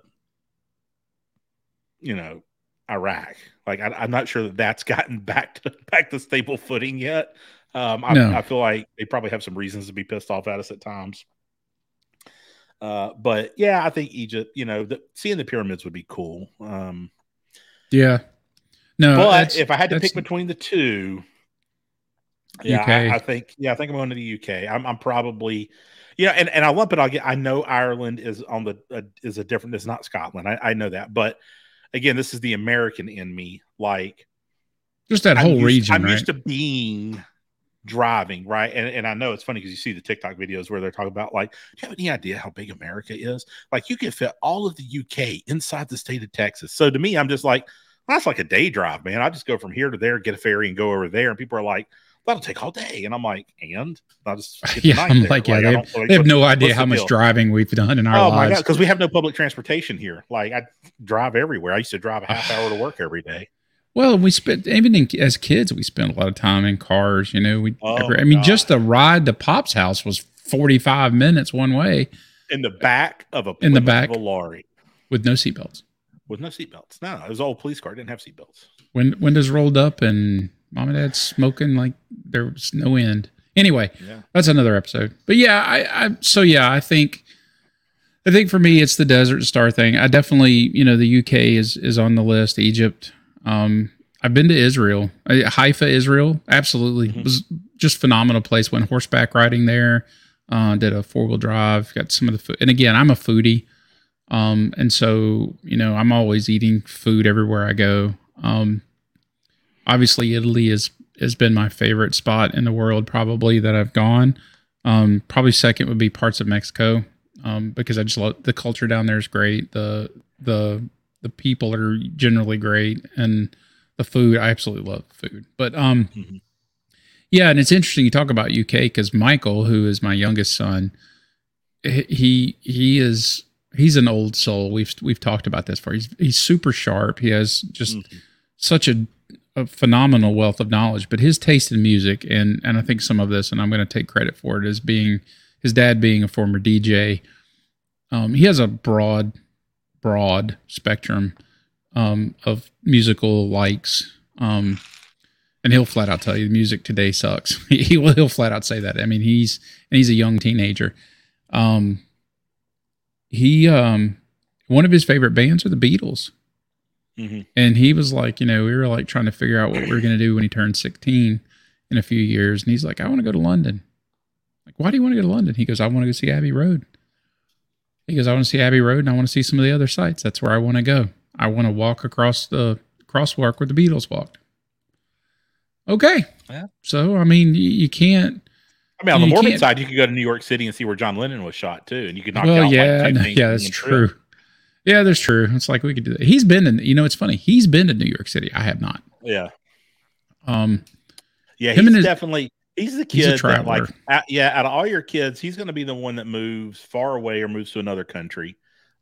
you know, Iraq. Like, I, am not sure that that's gotten back to back to stable footing yet. Um, I, no. I feel like they probably have some reasons to be pissed off at us at times. Uh, but yeah, I think Egypt. You know, the, seeing the pyramids would be cool. Um, yeah. No, but if I had to pick between the two, yeah, I, I, think yeah, I think I'm going to the UK. I'm, I'm probably yeah, and, and I love it. I'll get. I know Ireland is on the uh, is a different. It's not Scotland. I, I know that, but again, this is the American in me. Like just that whole I'm region. Used, I'm right? used to being driving right, and and I know it's funny because you see the TikTok videos where they're talking about like, do you have any idea how big America is? Like you can fit all of the UK inside the state of Texas. So to me, I'm just like, well, that's like a day drive, man. I just go from here to there, get a ferry, and go over there, and people are like that'll take all day. And I'm like, and I just yeah, I'm like, yeah, like, they, have, like, they have no idea how much deal? driving we've done in our oh lives. my god, because we have no public transportation here. Like I drive everywhere. I used to drive a half hour to work every day. Well, we spent even in, as kids, we spent a lot of time in cars. You know, we. Oh, every, I mean, god. just the ride to Pop's house was forty five minutes one way. In the back of a in the back of a lorry with no seatbelts. With no seatbelts. No, it was all police car. didn't have seatbelts. When windows rolled up and mom and dad smoking like there was no end. Anyway, yeah. that's another episode. But yeah, I, I so yeah, I think I think for me it's the desert star thing. I definitely, you know, the UK is is on the list, Egypt. Um I've been to Israel. Haifa, Israel. Absolutely. Mm-hmm. Was just phenomenal place. Went horseback riding there. Uh, did a four wheel drive. Got some of the food. And again, I'm a foodie. Um, and so, you know, I'm always eating food everywhere I go. Um, obviously Italy is has been my favorite spot in the world probably that I've gone. Um, probably second would be parts of Mexico um, because I just love the culture down there is great. The the the people are generally great and the food I absolutely love food. But um, mm-hmm. yeah, and it's interesting you talk about UK because Michael, who is my youngest son, he he is he's an old soul. We've we've talked about this for. He's he's super sharp. He has just mm-hmm. such a a phenomenal wealth of knowledge, but his taste in music and and I think some of this, and I'm going to take credit for it, is being his dad being a former DJ. Um, he has a broad, broad spectrum um, of musical likes, um, and he'll flat out tell you the music today sucks. he will he'll flat out say that. I mean, he's and he's a young teenager. Um, he um, one of his favorite bands are the Beatles. Mhm. And he was like, you know, we were like trying to figure out what we were going to do when he turned 16 in a few years. And he's like, I want to go to London. Like, why do you want to go to London? He goes, I want to go see Abbey Road. He goes, I want to see Abbey Road and I want to see some of the other sites. That's where I want to go. I want to walk across the crosswalk where the Beatles walked. Okay. Yeah. So, I mean, you, you can't. I mean, on the You side, you could go to New York City and see where John Lennon was shot too, and you could knock well, out yeah, like two no, yeah, that's true. Yeah, that's true. It's like we could do that. He's been in, you know, it's funny. He's been to New York City. I have not. Yeah, Um, yeah, he's his- definitely he's the He's a kid that like out, yeah, out of all your kids, he's going to be the one that moves far away or moves to another country.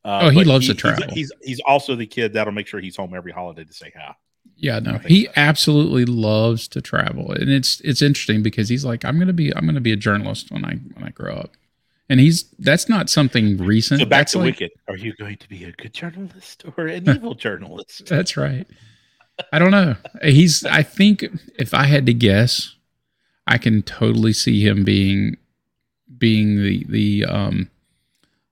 Uh, Oh, he loves to travel. He's, he's also the kid that'll make sure he's home every holiday to say hi. Yeah, no, he so. absolutely loves to travel, and it's it's interesting because he's like, I'm gonna be I'm gonna be a journalist when I when I grow up, and he's that's not something recent. So back that's to like, Wicked. Are you going to be a good journalist or an evil journalist? That's right. I don't know. He's. I think if I had to guess, I can totally see him being being the the um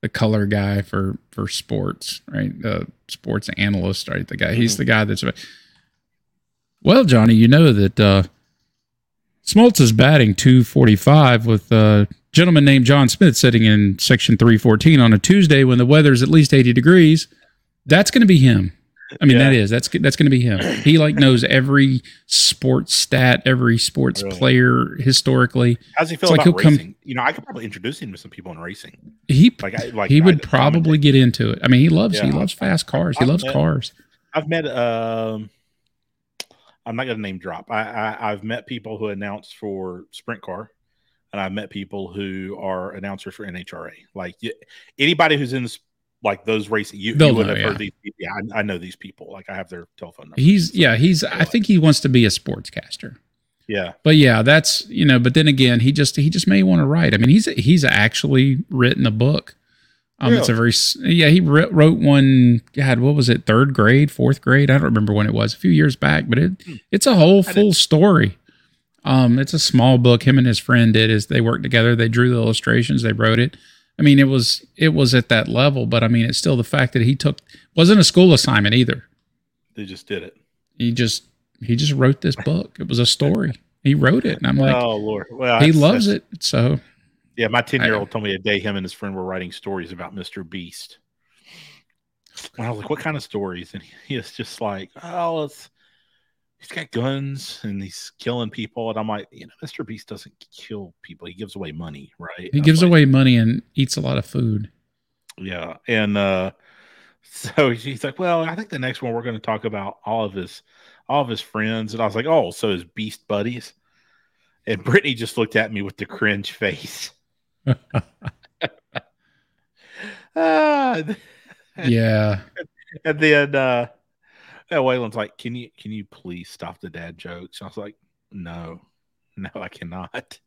the color guy for for sports, right? The sports analyst, right? The guy. He's the guy that's. Well, Johnny, you know that uh Smoltz is batting 245 with a gentleman named John Smith sitting in section 314 on a Tuesday when the weather's at least 80 degrees. That's going to be him. I mean, Yeah. that is that's that's going to be him. He like knows every sports stat, every sports Really? player historically. How's he feel It's like about he'll come- racing? you know, I could probably introduce him to some people in racing. He Like, I, like he would probably get into it. I mean, he loves he loves fast cars. He I've loves met- cars. I've met. Um, I'm not going to name drop. I, I I've met people who announced for Sprint Car, and I've met people who are announcers for NHRA. Like y- anybody who's in this, like those racing, you, you would know, have yeah. heard these. Yeah, I, I know these people. Like I have their telephone number. He's yeah, he's I think he wants to be a sportscaster. yeah. But yeah, that's you know. But then again, he just he just may want to write. I mean, he's he's actually written a book. Um, it's a very yeah. He wr- wrote one. God, what was it? Third grade, fourth grade? I don't remember when it was. A few years back, but it Hmm. it's a whole full story. Um, it's a small book. Him and his friend did is they worked together. They drew the illustrations. They wrote it. I mean, it was it was at that level, but I mean, it's still the fact that he took wasn't a school assignment either. They just did it. He just he just wrote this book. It was a story. He wrote it, and I'm like, oh Lord. Well, he loves it. So Yeah, my ten year old told me a day him and his friend were writing stories about Mr. Beast. And I was like, "What kind of stories?" And he, was just like, "Oh, it's he's got guns and he's killing people." And I'm like, "You know, Mr. Beast doesn't kill people; he gives away money, right?" he gives like, away money and eats a lot of food. Yeah, and uh, so he's like, "Well, I think the next one we're going to talk about all of his all of his friends." And I was like, "Oh, so his Beast buddies?" And Brittany just looked at me with the cringe face. Ah, Yeah, and then uh yeah, Waylon's like, Can you can you please stop the dad jokes? I was like, No, no, I cannot.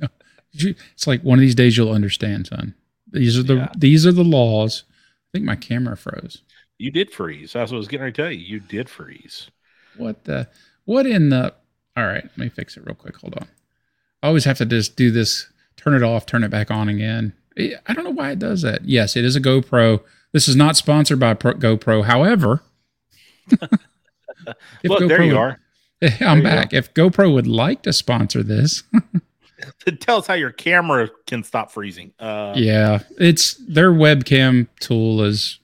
You- it's like one of these days you'll understand, son. These are the Yeah. these are the laws. I think my camera froze. You did freeze. That's what I was getting ready to tell you. You did freeze. What the? What in the? All right, let me fix it real quick. Hold on. I always have to just do this. Turn it off. Turn it back on again. I don't know why it does that. Yes, it is a GoPro. This is not sponsored by Pro- GoPro. However, if Look, there GoPro you would- are. I'm you back. If GoPro would like to sponsor this, Tell us how your camera can stop freezing. Uh yeah, it's their webcam tool is.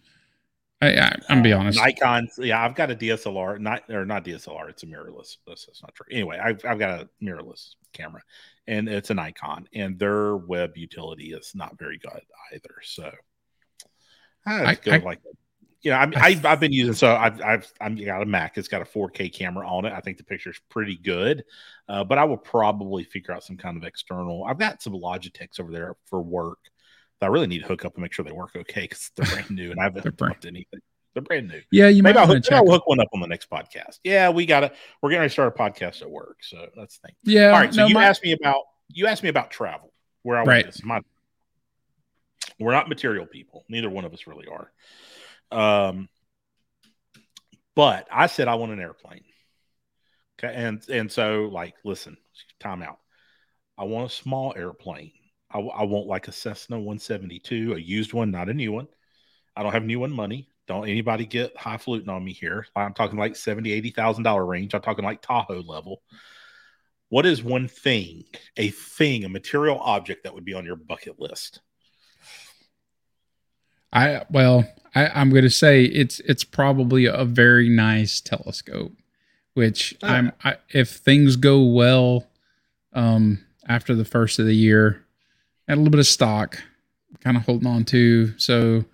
I, I, I'm be honest. Nikon. Yeah, I've got a DSLR, not or not DSLR. It's a mirrorless. That's, that's not true. Anyway, I've I've got a mirrorless camera, and it's an Nikon, and their web utility is not very good either. So I, I- I- like, you know, I, I've I've been using so I've I've I'm got a Mac. It's got a 4K camera on it. I think the picture's pretty good, uh, but I will probably figure out some kind of external. I've got some Logitechs over there for work. that I really need to hook up and make sure they work okay because they're brand new and I haven't brand- anything. They're brand new. yeah, you maybe might I'll, hook, maybe. I'll hook one up on the next podcast. Yeah, we got it. We're getting ready to start a podcast at work, so that's the thing. Yeah, All right, so no, you my- asked me about you asked me about travel. Where I Right. this. My, we're not material people. Neither one of us really are. Um, but I said I want an airplane. Okay, and and so like, listen, time out. I want a small airplane. I, I want like a Cessna 172, a used one, not a new one. I don't have new one money. Don't anybody get highfalutin on me here. I'm talking like seventy, eighty thousand dollar range. I'm talking like Tahoe level. What is one thing, a thing, a material object that would be on your bucket list? I well, I, I'm going to say it's it's probably a very nice telescope, which Oh. I'm I, if things go well, um, after the first of the year, add a little bit of stock, kind of holding on to. So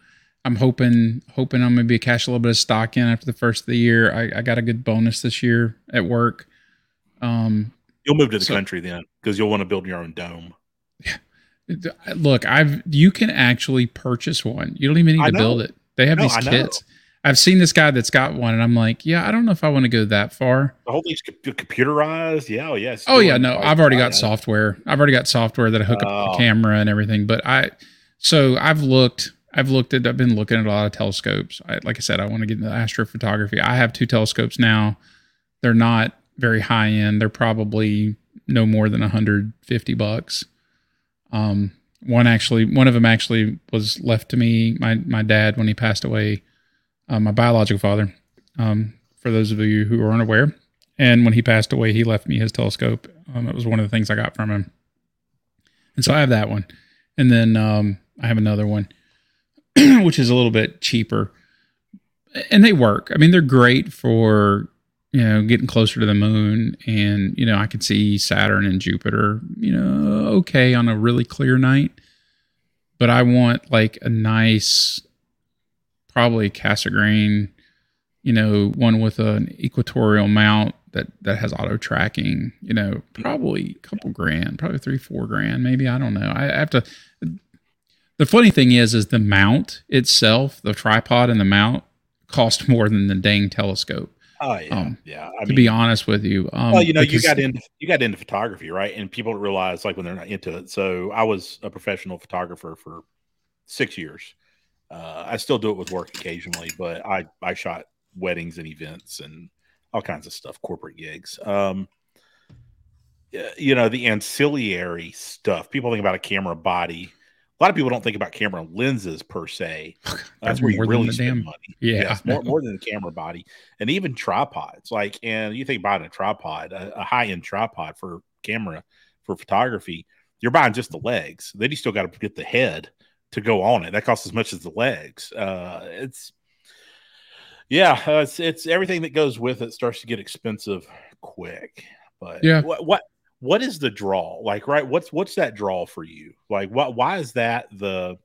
I'm hoping hoping I'm gonna be cash a little bit of stock in after the first of the year. I, I got a good bonus this year at work. Um, You'll move to the So- country then because you'll want to build your own dome. Look, I've you can actually purchase one. You don't even need I to know. build it. They have No, these I know. kits. I've seen this guy that's got one, and I'm like, yeah, I don't know if I want to go that far. The whole thing's co- computerizized. Yeah, oh, yes. Oh yeah, no, I've already got software. I've already got software that I hook up Oh. the camera and everything. But I, so I've looked. I've looked at. I've been looking at a lot of telescopes. I, like I said, I want to get into astrophotography. I have two telescopes now. They're not very high end. They're probably no more than 150 bucks. Um, one actually, one of them actually was left to me. My my dad when he passed away, uh, my biological father. Um, for those of you who are unaware, and when he passed away, he left me his telescope. Um, it was one of the things I got from him, and so I have that one. And then um, I have another one, which is a little bit cheaper, and they work. I mean, they're great for you know getting closer to the moon, and you know I can see Saturn and Jupiter. You know, okay on a really clear night, but I want like a nice, probably Cassegrain you know, one with an equatorial mount that that has auto tracking, you know, probably a couple grand, probably three, four grand, maybe. I don't know. I have to. The funny thing is, is the mount itself, the tripod and the mount, cost more than the dang telescope. Oh yeah, um, yeah. I to be honest with you, um, well, you know, you got into you got into photography, right? And people don't realize like when they're not into it. So I was a professional photographer for six years. Uh, I still do it with work occasionally, but I I shot weddings and events and all kinds of stuff, corporate gigs. Um, you know, the ancillary stuff. People think about a camera body. A lot of people don't think about camera lenses per se. That's where you really spend damn- money. Yeah, Yes, more, more than the camera body and even tripods. Like, and you think buying a tripod, a, a high end tripod for camera for photography, you're buying just the legs. Then you still got to get the head to go on it. That costs as much as the legs. Uh, it's, yeah, uh, it's, it's everything that goes with it starts to get expensive quick. But Yeah. what, what, what is the draw like, right? What's, what's that draw for you? Like, what, why is that the,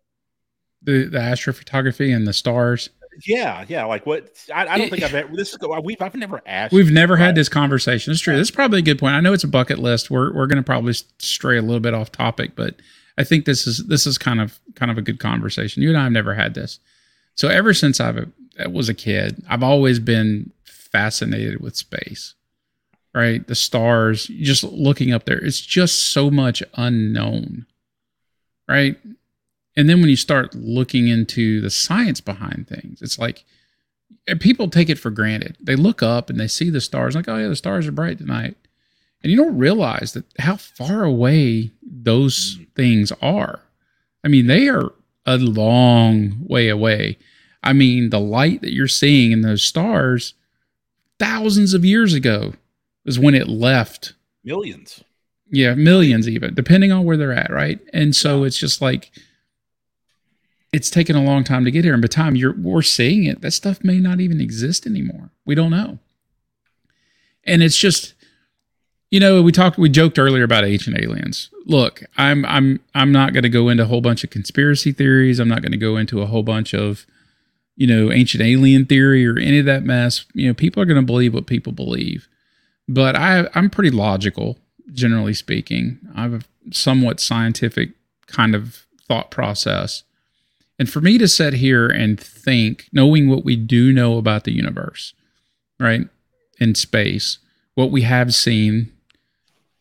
the the astrophotography and the stars. yeah, yeah. Like what? I, I don't think I've eh, ever, this is, we've, I've never asked. We've never had this conversation. It's true. This is probably a good point. I know it's a bucket list. We're we're going to probably stray a little bit off topic, but I think this is this is kind of kind of a good conversation. You and I have never had this. So ever since I've I was a kid, I've always been fascinated with space. Right? The stars, just looking up there, it's just so much unknown. Right? And then when you start looking into the science behind things, it's like people take it for granted. They look up and they see the stars, like, oh yeah, the stars are bright tonight. And you don't realize that how far away those mm-hmm. things are. I mean, they are a long way away. I mean, the light that you're seeing in those stars thousands of years ago is when it left millions. yeah, millions even, depending on where they're at, right? And so it's just like it's taken a long time to get here. And by the time you're we're seeing it, that stuff may not even exist anymore. We don't know. And it's just you know, we talked we joked earlier about ancient aliens. Look, I'm I'm I'm not going to go into a whole bunch of conspiracy theories. I'm not going to go into a whole bunch of you know, ancient alien theory or any of that mess. You know, people are going to believe what people believe. But I I'm pretty logical generally speaking. I have a somewhat scientific kind of thought process. And for me to sit here and think, knowing what we do know about the universe, right, in space, what we have seen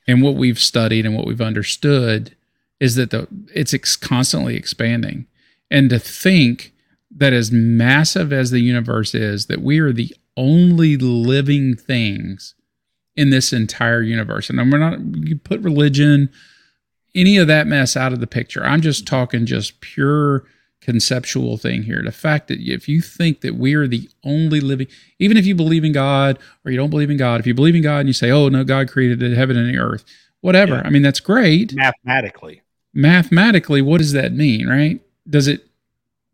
and what we've studied and what we've understood is that the it's ex- constantly expanding. And to think that as massive as the universe is, that we are the only living things in this entire universe. And we're not you put religion, any of that mess out of the picture. I'm just talking just pure conceptual thing here. The fact that if you think that we are the only living, even if you believe in God or you don't believe in God, if you believe in God and you say, "Oh no, God created the heaven and the earth," whatever. Yeah. I mean, that's great. Mathematically, Mathematically, what does that mean, right? Does it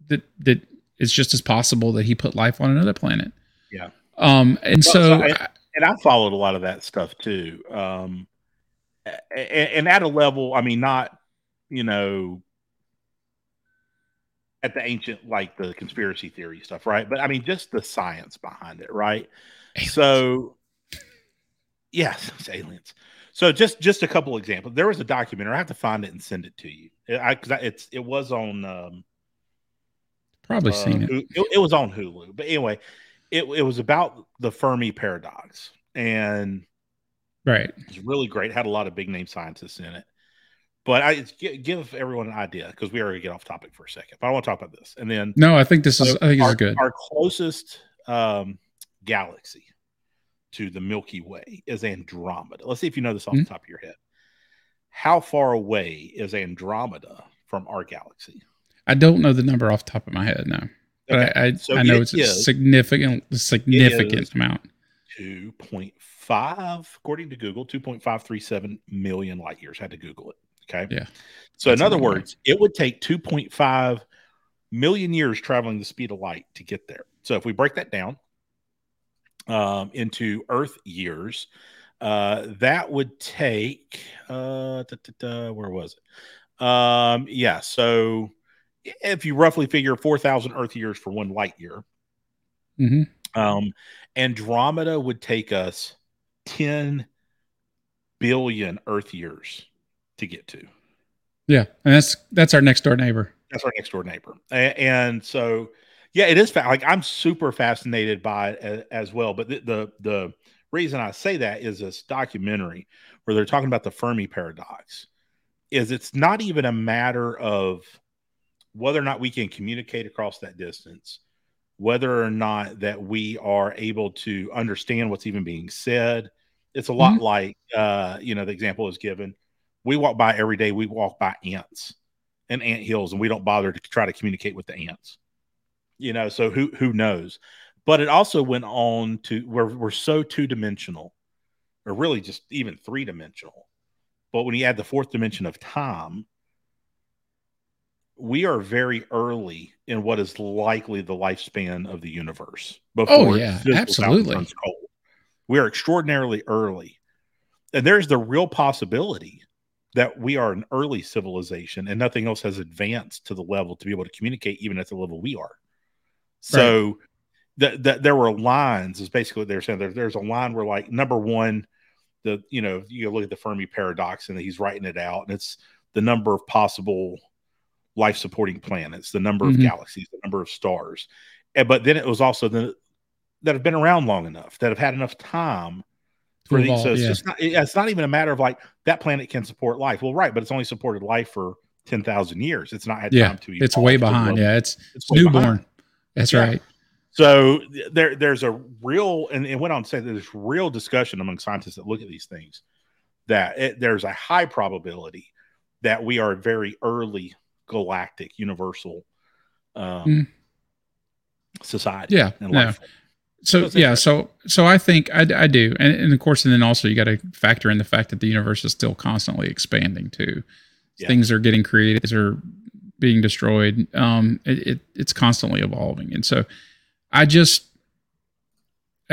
that that it's just as possible that He put life on another planet? Yeah. Um, and Well, so, so I- and I followed a lot of that stuff too. Um, a- a- and at a level, I mean, not you know, at the ancient like the conspiracy theory stuff, right? But I mean, just the science behind it, right? Aliens. So, yes, aliens. So just just a couple examples. There was a documentary. I have to find it and send it to you. I because it's it was on um, probably uh, seen it. It. it was on Hulu. But anyway, it it was about the Fermi paradox, and Right. It's really great. Had a lot of big name scientists in it. But I give everyone an idea because we are going to get off topic for a second. But I want to talk about this, and then No, I think this is. I think this our, is good. Our closest um, galaxy to the Milky Way is Andromeda. Let's see if you know this off Mhm. the top of your head. How far away is Andromeda from our galaxy? I don't know the number off the top of my head now, Okay, I I, so I know it it's a significant significant amount. 2.5, according to Google, 2.537 million light years. I had to Google it. Okay. Yeah. So, That's in other long way. words, it would take 2.5 million years traveling the speed of light to get there. So, if we break that down um, into Earth years, uh, that would take, uh, da, da, da, where was it? Um, yeah. So, if you roughly figure 4,000 Earth years for one light year, hmm um, Andromeda would take us 10 billion Earth years to get to. Yeah, and that's that's our next door neighbor. That's our next door neighbor. A- And, so, yeah, it is fa- like I'm super fascinated by it a- as well. But the, the the reason I say that is this documentary where they're talking about the Fermi paradox. Is it's not even a matter of whether or not we can communicate across that distance, whether or not that we are able to understand what's even being said. It's a lot like uh, you know, the example is given. We walk by every day, we walk by ants and ant hills, and we don't bother to try to communicate with the ants. You know, so who who knows? But it also went on to where we're so two dimensional, or really just even three dimensional. But when you add the fourth dimension of time, we are very early in what is likely the lifespan of the universe. Oh, yeah, physical time absolutely. turns cold. We are extraordinarily early. And there's the real possibility that we are an early civilization and nothing else has advanced to the level to be able to communicate even at the level we are. So that that there were lines is basically what they're saying. There, there's a line where like number one, the you know, you look at the Fermi paradox and he's writing it out, and it's the number of possible life supporting planets, the number Mhm. of galaxies, the number of stars. And, but then it was also the that have been around long enough, that have had enough time for these. So it's yeah. just not, it- it's not even a matter of like that planet can support life. Well, right, but it's only supported life for 10,000 years. It's not had Yeah, time to it's way behind. Yeah, it's it's it's newborn. behind. That's Yeah. right. So there, there's a real, and it went on to say that there's real discussion among scientists that look at these things that it, there's a high probability that we are very early galactic universal um, Mm. society. Yeah, and life form. So That's yeah, so so I think I, I do, and, and of course, and then also you got to factor in the fact that the universe is still constantly expanding too. Yeah. Things are getting created, things are being destroyed. Um, it, it it's constantly evolving, and so I just,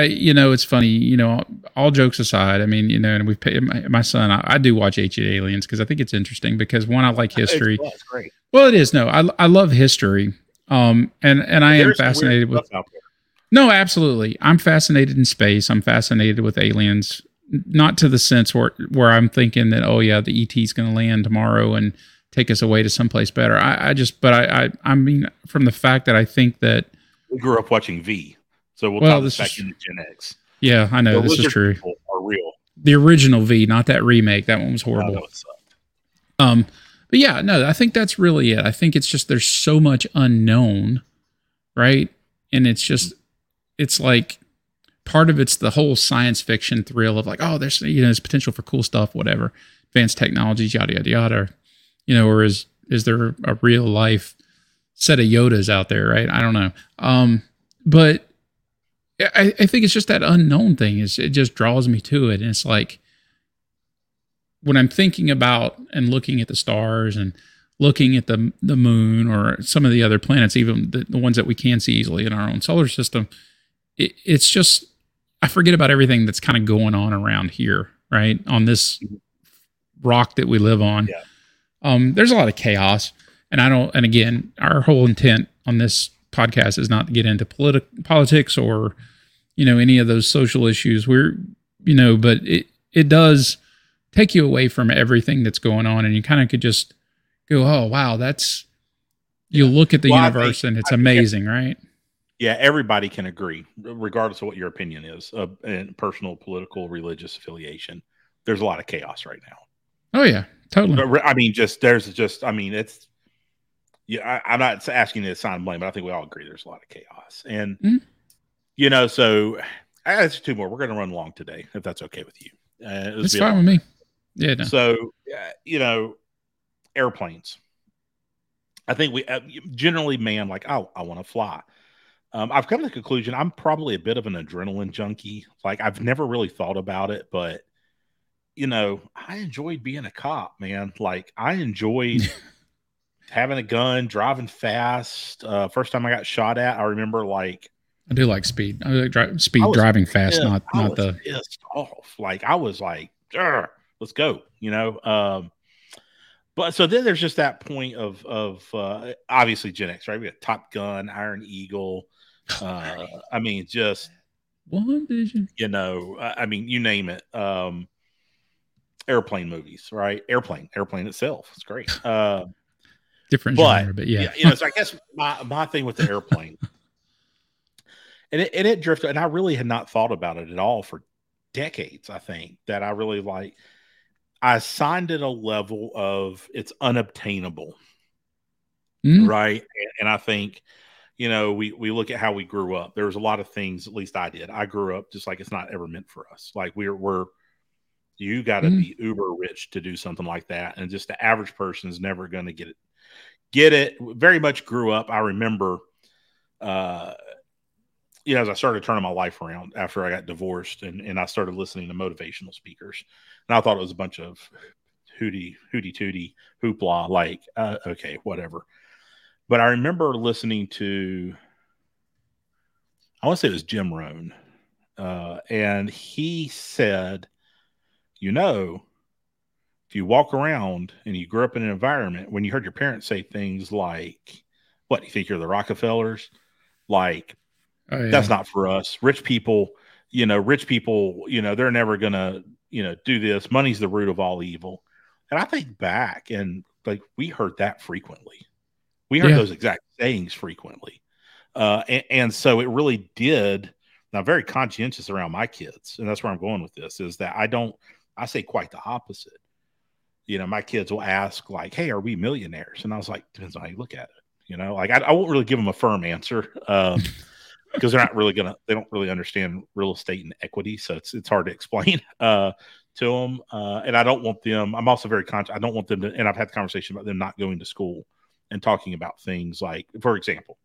you know, it's funny, you know, all jokes aside. I mean, you know, and we've paid my, my son. I, I do watch Ancient Aliens because I think it's interesting because one, I like history. It's, well, it's. Well, it is no, I I love history. Um, and and I am There's weird fascinated with stuff out there. no, absolutely. I'm fascinated in space. I'm fascinated with aliens. Not to the sense where where I'm thinking that oh yeah, the ET's going to land tomorrow and take us away to someplace better. I, I just, but I, I, I mean, from the fact that I think that We grew up watching V, so we'll Well, talk this back is- into Gen X. yeah, I know The this is true. Are real. The original V, not that remake. That one was horrible. Um, but yeah, no, I think that's really it. I think it's just there's so much unknown, right? And it's just it's like part of it's the whole science fiction thrill of like, oh, there's you know, there's potential for cool stuff, whatever, advanced technologies, yada yada yada. You know, or is is there a real life set of Yodas out there, right? I don't know. Um, but I, I think it's just that unknown thing is it just draws me to it. And it's like when I'm thinking about and looking at the stars and looking at the the moon or some of the other planets, even the, the ones that we can see easily in our own solar system, it, it's just I forget about everything that's kind of going on around here, right? On this rock that we live on. Yeah. Um, there's a lot of chaos. And I don't, and again, our whole intent on this podcast is not to get into politi- politics or, you know, any of those social issues. We're, you know, but it, it does take you away from everything that's going on. And you kind of could just go, oh, wow, that's, you look at the Well, universe think- and it's amazing, right? Yeah, everybody can agree, regardless of what your opinion is, uh, and personal, political, religious affiliation. There's a lot of chaos right now. Oh, yeah, totally. I mean, just there's just, I mean, it's, yeah, I, I'm not asking you to sign blame, but I think we all agree there's a lot of chaos, and Mhm. you know, so I got two more. We're going to run long today, if that's okay with you. Uh, It's will be a fine long- with me. Yeah, no. So, uh, you know, airplanes. I think we uh, generally, man, like, oh, I want to fly. Um, I've come to the conclusion I'm probably a bit of an adrenaline junkie. Like, I've never really thought about it, but you know, I enjoyed being a cop, man. Like, I enjoyed having a gun, driving fast. Uh, first time I got shot at, I remember like I do like speed. I like dri- speed I driving fast, not I not the pissed off. Like I was like, "Arr, let's go, you know. Um, but so then there's just that point of of uh, obviously Gen X, right? We got Top Gun, Iron Eagle. Uh, I mean, just one vision. you know, I I mean, you name it. Um, airplane movies, right? Airplane, airplane itself, it's great. Uh, Different But, genre, but yeah. you know, so I guess my my thing with the airplane, and it and it drifted, and I really had not thought about it at all for decades. I think that I really like. I assigned it a level of it's unobtainable, Mm, right? And, and I think, you know, we we look at how we grew up. There was a lot of things. At least I did. I grew up just like it's not ever meant for us. Like we're we're you got to Mm. be uber rich to do something like that, and just the average person is never going to get it. Get it? Very much grew up. I remember, uh, you know, as I started turning my life around after I got divorced, and and I started listening to motivational speakers, and I thought it was a bunch of hooty hooty tooty hoopla. Like, uh, okay, whatever. But I remember listening to, I want to say it was Jim Rohn, uh, and he said, you know, if you walk around and you grew up in an environment when you heard your parents say things like, "What you think you're the Rockefellers?" Like oh, yeah. that's not for us. Rich people, you know, rich people, you know, they're never gonna, you know, do this. Money's the root of all evil. And I think back and like we heard that frequently. We heard Yeah. those exact sayings frequently. Uh, and, and so it really did. Now, very conscientious around my kids, and that's where I'm going with this is that I don't, I say quite the opposite. You know, my kids will ask, like, hey, are we millionaires? And I was like, depends on how you look at it. You know, like I, I won't really give them a firm answer. Um, because they're not really gonna they don't really understand real estate and equity so it's it's hard to explain uh to them uh and i don't want them i'm also very conscious i don't want them to and i've had the conversation about them not going to school and talking about things like for example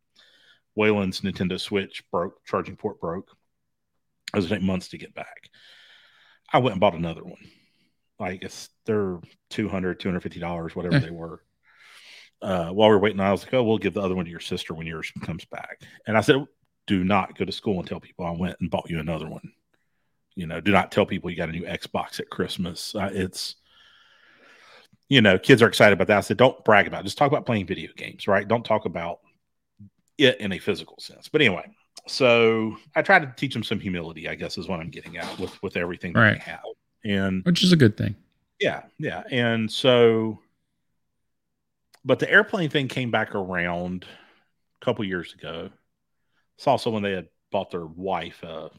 Waylon's nintendo switch broke charging port broke it was take months to get back i went and bought another one like it's they're 200 250 dollars whatever Eh. they were uh, while we are waiting, I was like, "Oh, we'll give the other one to your sister when yours comes back." And I said, "Do not go to school and tell people I went and bought you another one. You know, do not tell people you got a new Xbox at Christmas. Uh, it's, you know, kids are excited about that. I said, don't brag about it. Just talk about playing video games, right? Don't talk about it in a physical sense. But anyway, so I try to teach them some humility. I guess is what I'm getting at with with everything that Right. they have. And which is a good thing. yeah, yeah. And so, but the airplane thing came back around a couple years ago. It's also when they had bought their wife a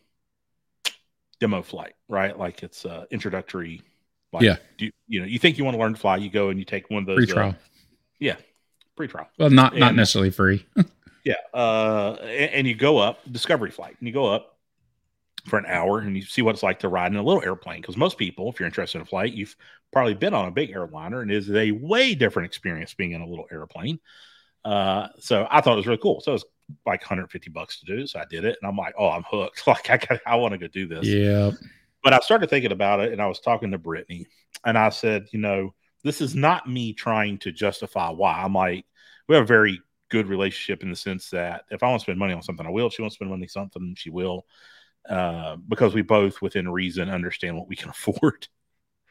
demo flight, right? Like it's a introductory. Like, Yeah. Do you, you know, you think you want to learn to fly, you go and you take one of those Free trial. Uh, yeah, free trial. well, not not necessarily free. Yeah, uh, and, and you go up Discovery flight, and you go up for an hour, and you see what it's like to ride in a little airplane. Because most people, if you're interested in flight, you've probably been on a big airliner, and it is a way different experience being in a little airplane. Uh, so I thought it was really cool. So it was like 150 bucks to do. So I did it, and I'm like, oh, I'm hooked. Like I got, I want to go do this. Yeah. But I started thinking about it, and I was talking to Brittany, and I said, you know, this is not me trying to justify why. I'm like, we have a very good relationship in the sense that if I want to spend money on something, I will. If she wants to spend money on something, she will. Uh, because we both, within reason, understand what we can afford.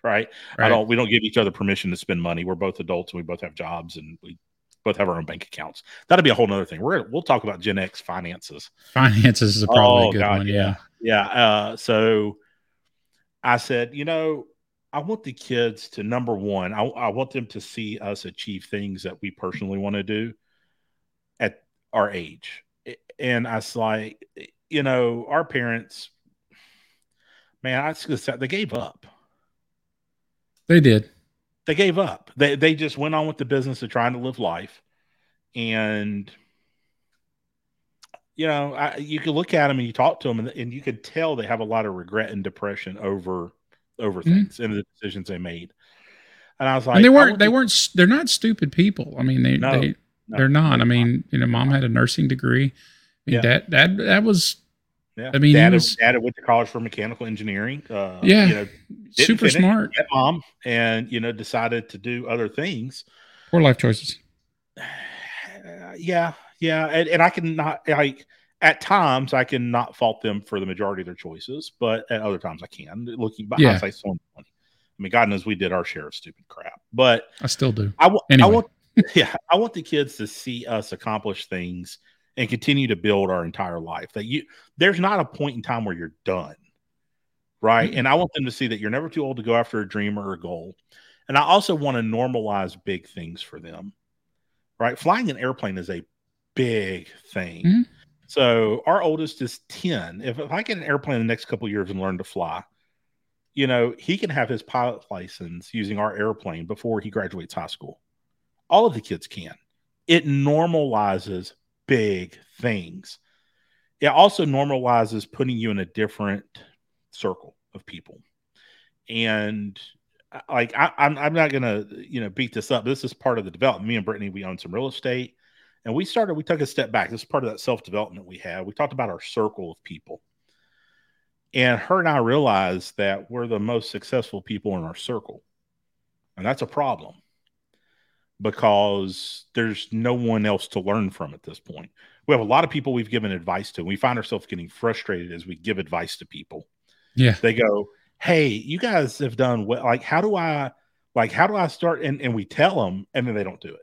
Right? Right. I don't. We don't give each other permission to spend money. We're both adults and we both have jobs and we both have our own bank accounts. That'll be a whole nother thing. We're we'll talk about Gen X finances. Finances is probably Oh, a good God, one. Yeah. Yeah. Uh, so I said, you know, I want the kids to number one, I, I want them to see us achieve things that we personally want to do at our age. And I was like, you know, our parents, man, I was gonna say they gave up. They did. They gave up. They they just went on with the business of trying to live life, and you know, I, you could look at them and you talk to them, and, and you could tell they have a lot of regret and depression over over Mhm. things and the decisions they made. And I was like, and they weren't. They the- weren't. They're not stupid people. I mean, they. No, they no, they're not. I they're mean, you know, mom had a nursing degree. I mean, Yeah. that that that was Yeah. I mean, dad, was- dad went to college for mechanical engineering. Uh, Yeah. you know, super finish. smart. mom, and you know, decided to do other things. Poor life choices. Uh, yeah, yeah, and, and I can not like at times I can not fault them for the majority of their choices, but at other times I can. Looking back, Yeah. hindsight's 2020. I mean, God knows we did our share of stupid crap, but I still do. I wa- I want, yeah, I want the kids to see us accomplish things and continue to build our entire life. That you, there's not a point in time where you're done, right? Mhm. And I want them to see that you're never too old to go after a dream or a goal. And I also want to normalize big things for them, right? Flying an airplane is a big thing. Mhm. So our oldest is 10. If, if I get an airplane in the next couple of years and learn to fly, you know, he can have his pilot license using our airplane before he graduates high school. All of the kids can. It normalizes big things. It also normalizes putting you in a different circle of people. And uh, like I, I'm, I'm not gonna, you know, beat this up. This is part of the development. Me and Brittany, we own some real estate, and we started. We took a step back. This is part of that self development we had. We talked about our circle of people, and her and I realized that we're the most successful people in our circle, and that's a problem because there's no one else to learn from at this point. We have a lot of people we've given advice to. And we find ourselves getting frustrated as we give advice to people Yeah. they go, "Hey, you guys have done well. Like, how do I, like, how do I start?" And and we tell them, and then they don't do it.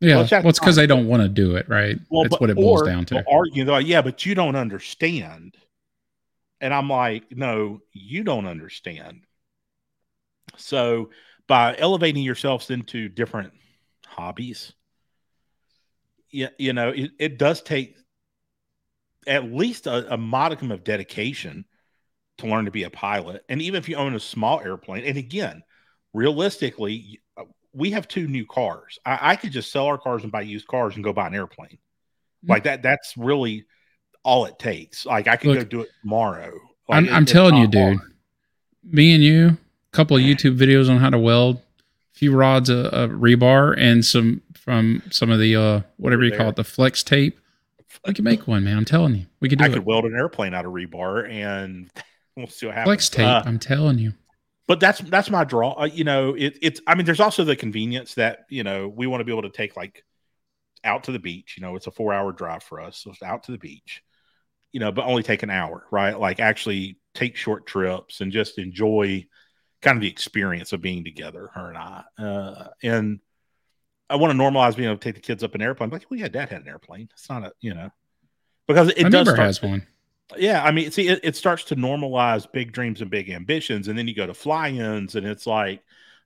Yeah. Well, it's Well, it's because they don't want to do it, right? Well, That's but- what it boils down to. argue, like, "Yeah, but you don't understand," and I'm like, "No, you don't understand." So, by elevating yourselves into different hobbies, yeah, you know, it, it does take at least a, a modicum of dedication to learn to be a pilot. And even if you own a small airplane, and again, realistically, uh, we have two new cars. I, I could just sell our cars and buy used cars and go buy an airplane. Like that, that's really all it takes. Like I could Look, go do it tomorrow. Like, I'm, it- I'm telling you, dude. hard. Me and you, a couple of YouTube videos on how to weld, few rods of, of rebar, and some from some of the uh whatever you call it, the flex tape. We can make one, man. I'm telling you, we can do I it. could weld an airplane out of rebar, and we'll see what happens. Flex tape. Uh, I'm telling you. but that's that's my draw. Uh, you know, it, it's. I mean, there's also the convenience that you know we want to be able to take like out to the beach. You know, it's a four hour drive for us, so it's out to the beach. You know, but only take an hour, right? Like actually take short trips and just enjoy kind of the experience of being together, her and I. Uh, and I want to normalize being able to take the kids up in an airplane. Like, well, yeah, dad had an airplane. It's not a, you know, because it My does start has one. yeah, I mean, see, it, it starts to normalize big dreams and big ambitions, and then you go to fly-ins, and it's like,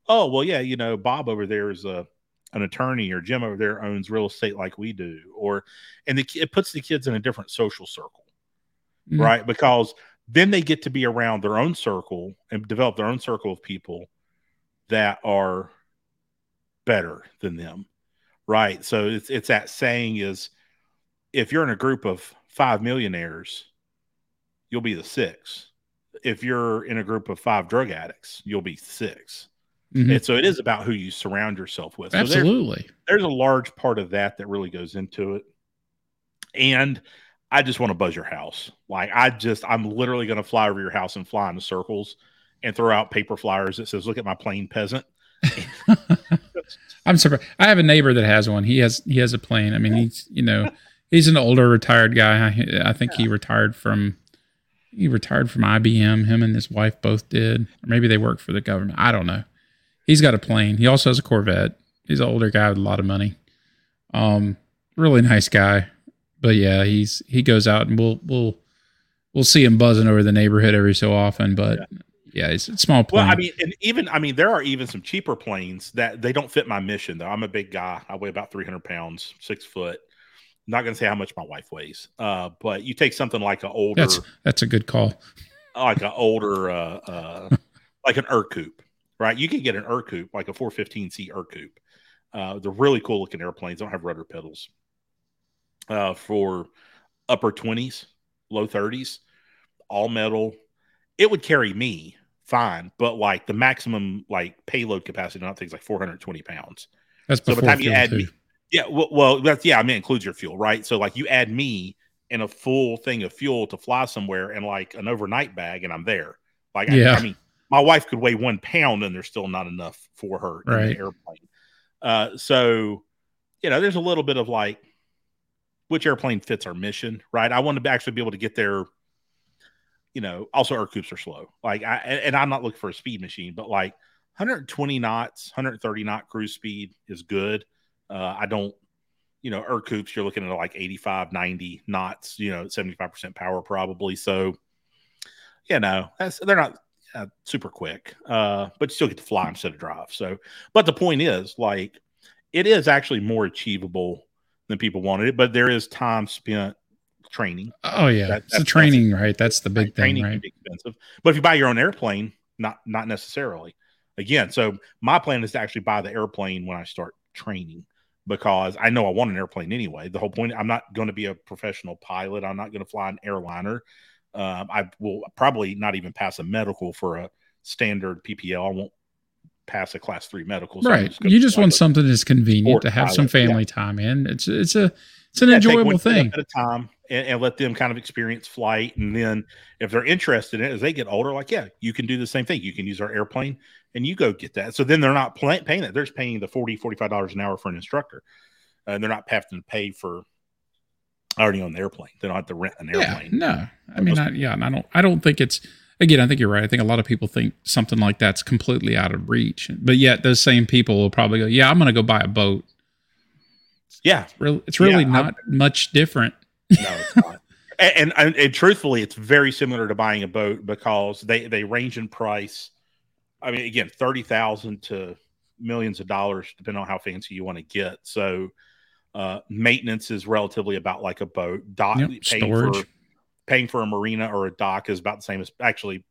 oh, well, yeah, you know, Bob over there is a an attorney, or Jim over there owns real estate like we do, or and the, it puts the kids in a different social circle, Mhm. right? Because then they get to be around their own circle and develop their own circle of people that are better than them, right? So it's it's that saying is, if you're in a group of five millionaires you'll be the six. If you're in a group of five drug addicts, you'll be six. Mhm. And so it is about who you surround yourself with. So there's, Absolutely. there's a large part of that that really goes into it. And I just want to buzz your house. Like I just, I'm literally going to fly over your house and fly in circles and throw out paper flyers that says, "Look at my plane peasant." I'm surprised. I have a neighbor that has one. He has he has a plane. I mean, he's you know he's an older retired guy. I, I think he retired from he retired from IBM. Him and his wife both did. Or maybe they work for the government. I don't know. He's got a plane. He also has a Corvette. He's an older guy with a lot of money. Um, really nice guy. But yeah, he's he goes out and we'll we'll we'll see him buzzing over the neighborhood every so often. But yeah, it's a small plane. Well, I mean, and even I mean, there are even some cheaper planes that they don't fit my mission though. I'm a big guy. I weigh about 300 pounds, six foot. not going to say how much my wife weighs, uh, but you take something like an older, that's that's a good call. like an older, uh, uh, like an Ercoupe, right? You can get an Ercoupe, like a 415C Ercoupe. Uh, they're really cool looking airplanes. They Don't have rudder pedals. Uh, for upper 20s, low 30s, all metal. It would carry me fine, but like the maximum like payload capacity on that thing's like 420 pounds. That's So by the time you add too. me, yeah, well, well, that's yeah, I mean, it includes your fuel, right? So like you add me and a full thing of fuel to fly somewhere and like an overnight bag, and I'm there. Like, I- Yeah. I, mean, my wife could weigh one pound, and there's still not enough for her in Right. the airplane. Uh, so you know, there's a little bit of like which airplane fits our mission, right? I want to actually be able to get there. You know, also Ercoupes are slow. Like, I and I'm not looking for a speed machine, but like 120 knots, 130 knot cruise speed is good. Uh, I don't, you know, Ercoupes, you're looking at like 85, 90 knots, you know, 75% power probably. So, you know, that's, they're not uh, super quick, uh, but you still get to fly instead of drive. So, but the point is, like, it is actually more achievable than people wanted it, but there is time spent training. Oh yeah, That- it's the that's- training, right? That's the big thing, training can right? be expensive, but if you buy your own airplane, not not necessarily. Again, so my plan is to actually buy the airplane when I start training because I know I want an airplane anyway. The whole point, I'm not going to be a professional pilot. I'm not going to fly an airliner. Um, I will probably not even pass a medical for a standard PPL. I won't pass a class three medical. so Right. You just want something that's convenient to have some pilot, yeah. family time in. It's it's a it's an Yeah, enjoyable thing. at a time and, and let them kind of experience flight. And then if they're interested in it as they get older, like, yeah, you can do the same thing. You can use our airplane and you go get that. So then they're not pla- paying that. They're just paying the 40 $45 an hour for an instructor. Uh, and they're not having to pay for already on the airplane. They don't have to rent an Yeah. airplane. No. I mean, I, yeah, and I don't I don't think it's again, I think you're right. I think a lot of people think something like that's completely out of reach. But yet those same people will probably go, "Yeah, I'm going to go buy a boat." Yeah. Really, it's really Yeah, not much different. No, it's not. And, and, and truthfully, it's very similar to buying a boat because they, they range in price. I mean, again, 30,000 to millions of dollars, depending on how fancy you want to get. So, uh, maintenance is relatively about like a boat. Dock, Yep, storage. for paying for a marina or a dock is about the same as actually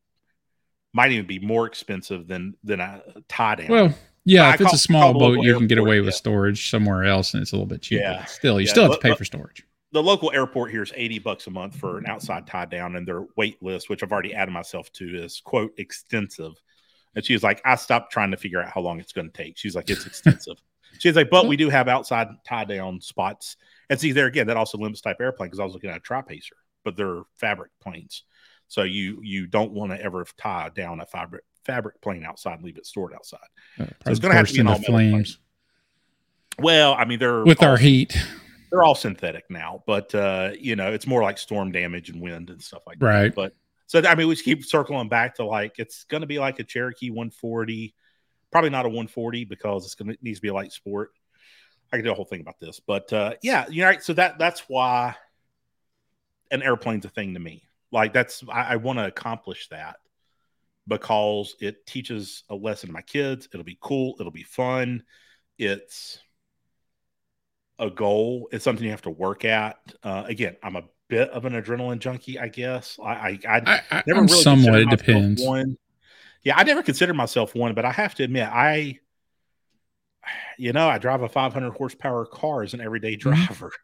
might even be more expensive than than a tie down. Well, yeah, if it's a small boat, you can get away with yeah. storage somewhere else and it's a little bit cheaper. Yeah. Still, you Yeah, still have to pay for storage. the local airport here is 80 bucks a month for an outside tie down and their wait list which i've already added myself to is quote extensive and she was like i stopped trying to figure out how long it's going to take she's like it's extensive she's like but we do have outside tie down spots and see there again that also limits type airplane because i was looking at a tri-pacer but they're fabric planes so you you don't want to ever tie down a fabric fabric plane outside and leave it stored outside Uh, it's gonna have to be an all-metal plane. flames well i mean they're with all- our heat. they're all synthetic now, but uh, you know, it's more like storm damage and wind and stuff like that. Right. But so I mean, we just keep circling back to like it's going to be like a Cherokee 140, probably not a 140 because it's going to needs to be a light sport. I can do a whole thing about this, but uh, yeah, you know, right, so that that's why an airplane's a thing to me. Like that's I, I want to accomplish that because it teaches a lesson to my kids. It'll be cool. It'll be fun. It's a goal. It's something you have to work at. Uh, again, I'm a bit of an adrenaline junkie, I guess. I I, I I, never I'm really somewhat. It depends. One. Yeah, I never considered myself one, but I have to admit, I, you know, I drive a 500 horsepower car as an everyday Mm-hmm. driver.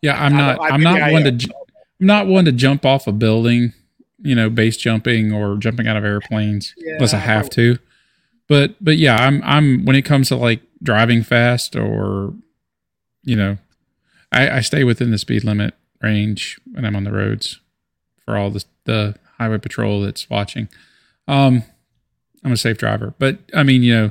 Yeah, I'm not. I'm not one to. Am. ju- I'm not one to jump off a building. You know, base jumping or jumping out of airplanes unless I have to. but but yeah, I'm I'm when it comes to like driving fast or you know, I, I stay within the speed limit range when I'm on the roads for all the the highway patrol that's watching. Um, I'm a safe driver, but I mean, you know,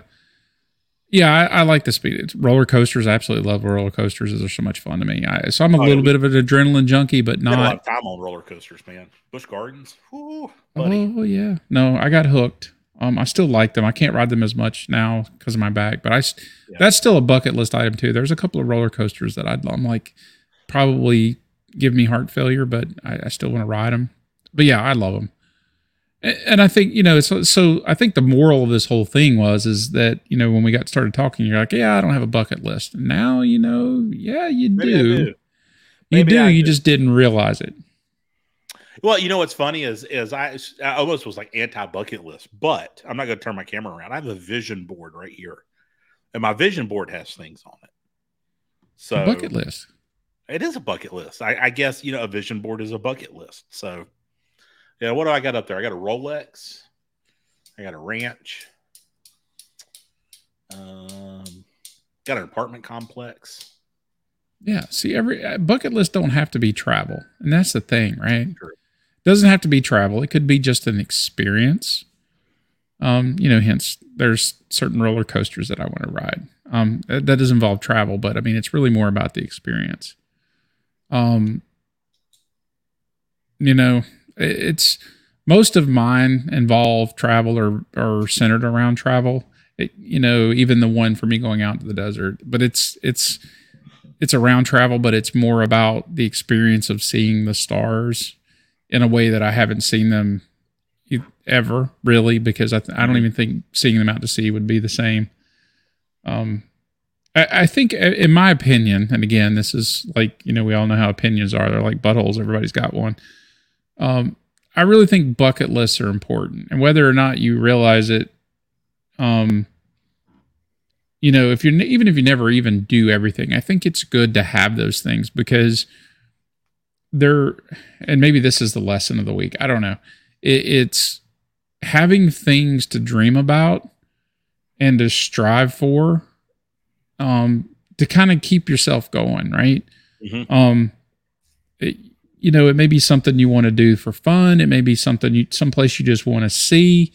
yeah, I, I like the speed. It's roller coasters. I absolutely love roller coasters. They're so much fun to me. I, so I'm a Oh, little yeah, bit of an adrenaline junkie, but Spent a lot not. of time on roller coasters, man. Busch Gardens, Whew, buddy. Oh yeah, no, I got hooked. Um, I still like them. I can't ride them as much now because of my back, but I Yeah. that's still a bucket list item too. There's a couple of roller coasters that I'd, I'm like probably give me heart failure, but I, I still want to ride them. But yeah, I love them. And I think you know, so, so I think the moral of this whole thing was is that you know when we got started talking, you're like, yeah, I don't have a bucket list. And now you know, yeah, you do. do. You do. I You do. just didn't realize it. Well, you know what's funny is is I, I almost was like anti bucket list, but I'm not going to turn my camera around. I have a vision board right here, and my vision board has things on it. So bucket list. it is a bucket list. I, I guess you know a vision board is a bucket list. So yeah, what do I got up there? I got a Rolex. I got a ranch. Um, got an apartment complex. Yeah. See, every uh, bucket list don't have to be travel, and that's the thing, right? Doesn't have to be travel. It could be just an experience. Um, you know, hence there's certain roller coasters that I want to ride. Um, that, that does involve travel, but I mean, it's really more about the experience. Um, you know, it's most of mine involve travel or or centered around travel. It, you know, even the one for me going out to the desert, but it's it's it's around travel, but it's more about the experience of seeing the stars in a way that I haven't seen them ever really, because I, th- I don't even think seeing them out to sea would be the same. Um, I, I think, uh, in my opinion, and again, this is like you know we all know how opinions are. They're like buttholes. Everybody's got one. Um, I really think bucket lists are important, and whether or not you realize it, um, you know, if you're even if you never even do everything, I think it's good to have those things because they're, and maybe this is the lesson of the week. I don't know. It, it's having things to dream about and to strive for, um, to kind of keep yourself going, right? Mhm. Um, it, you know, it may be something you want to do for fun. It may be something you, someplace you just want to see.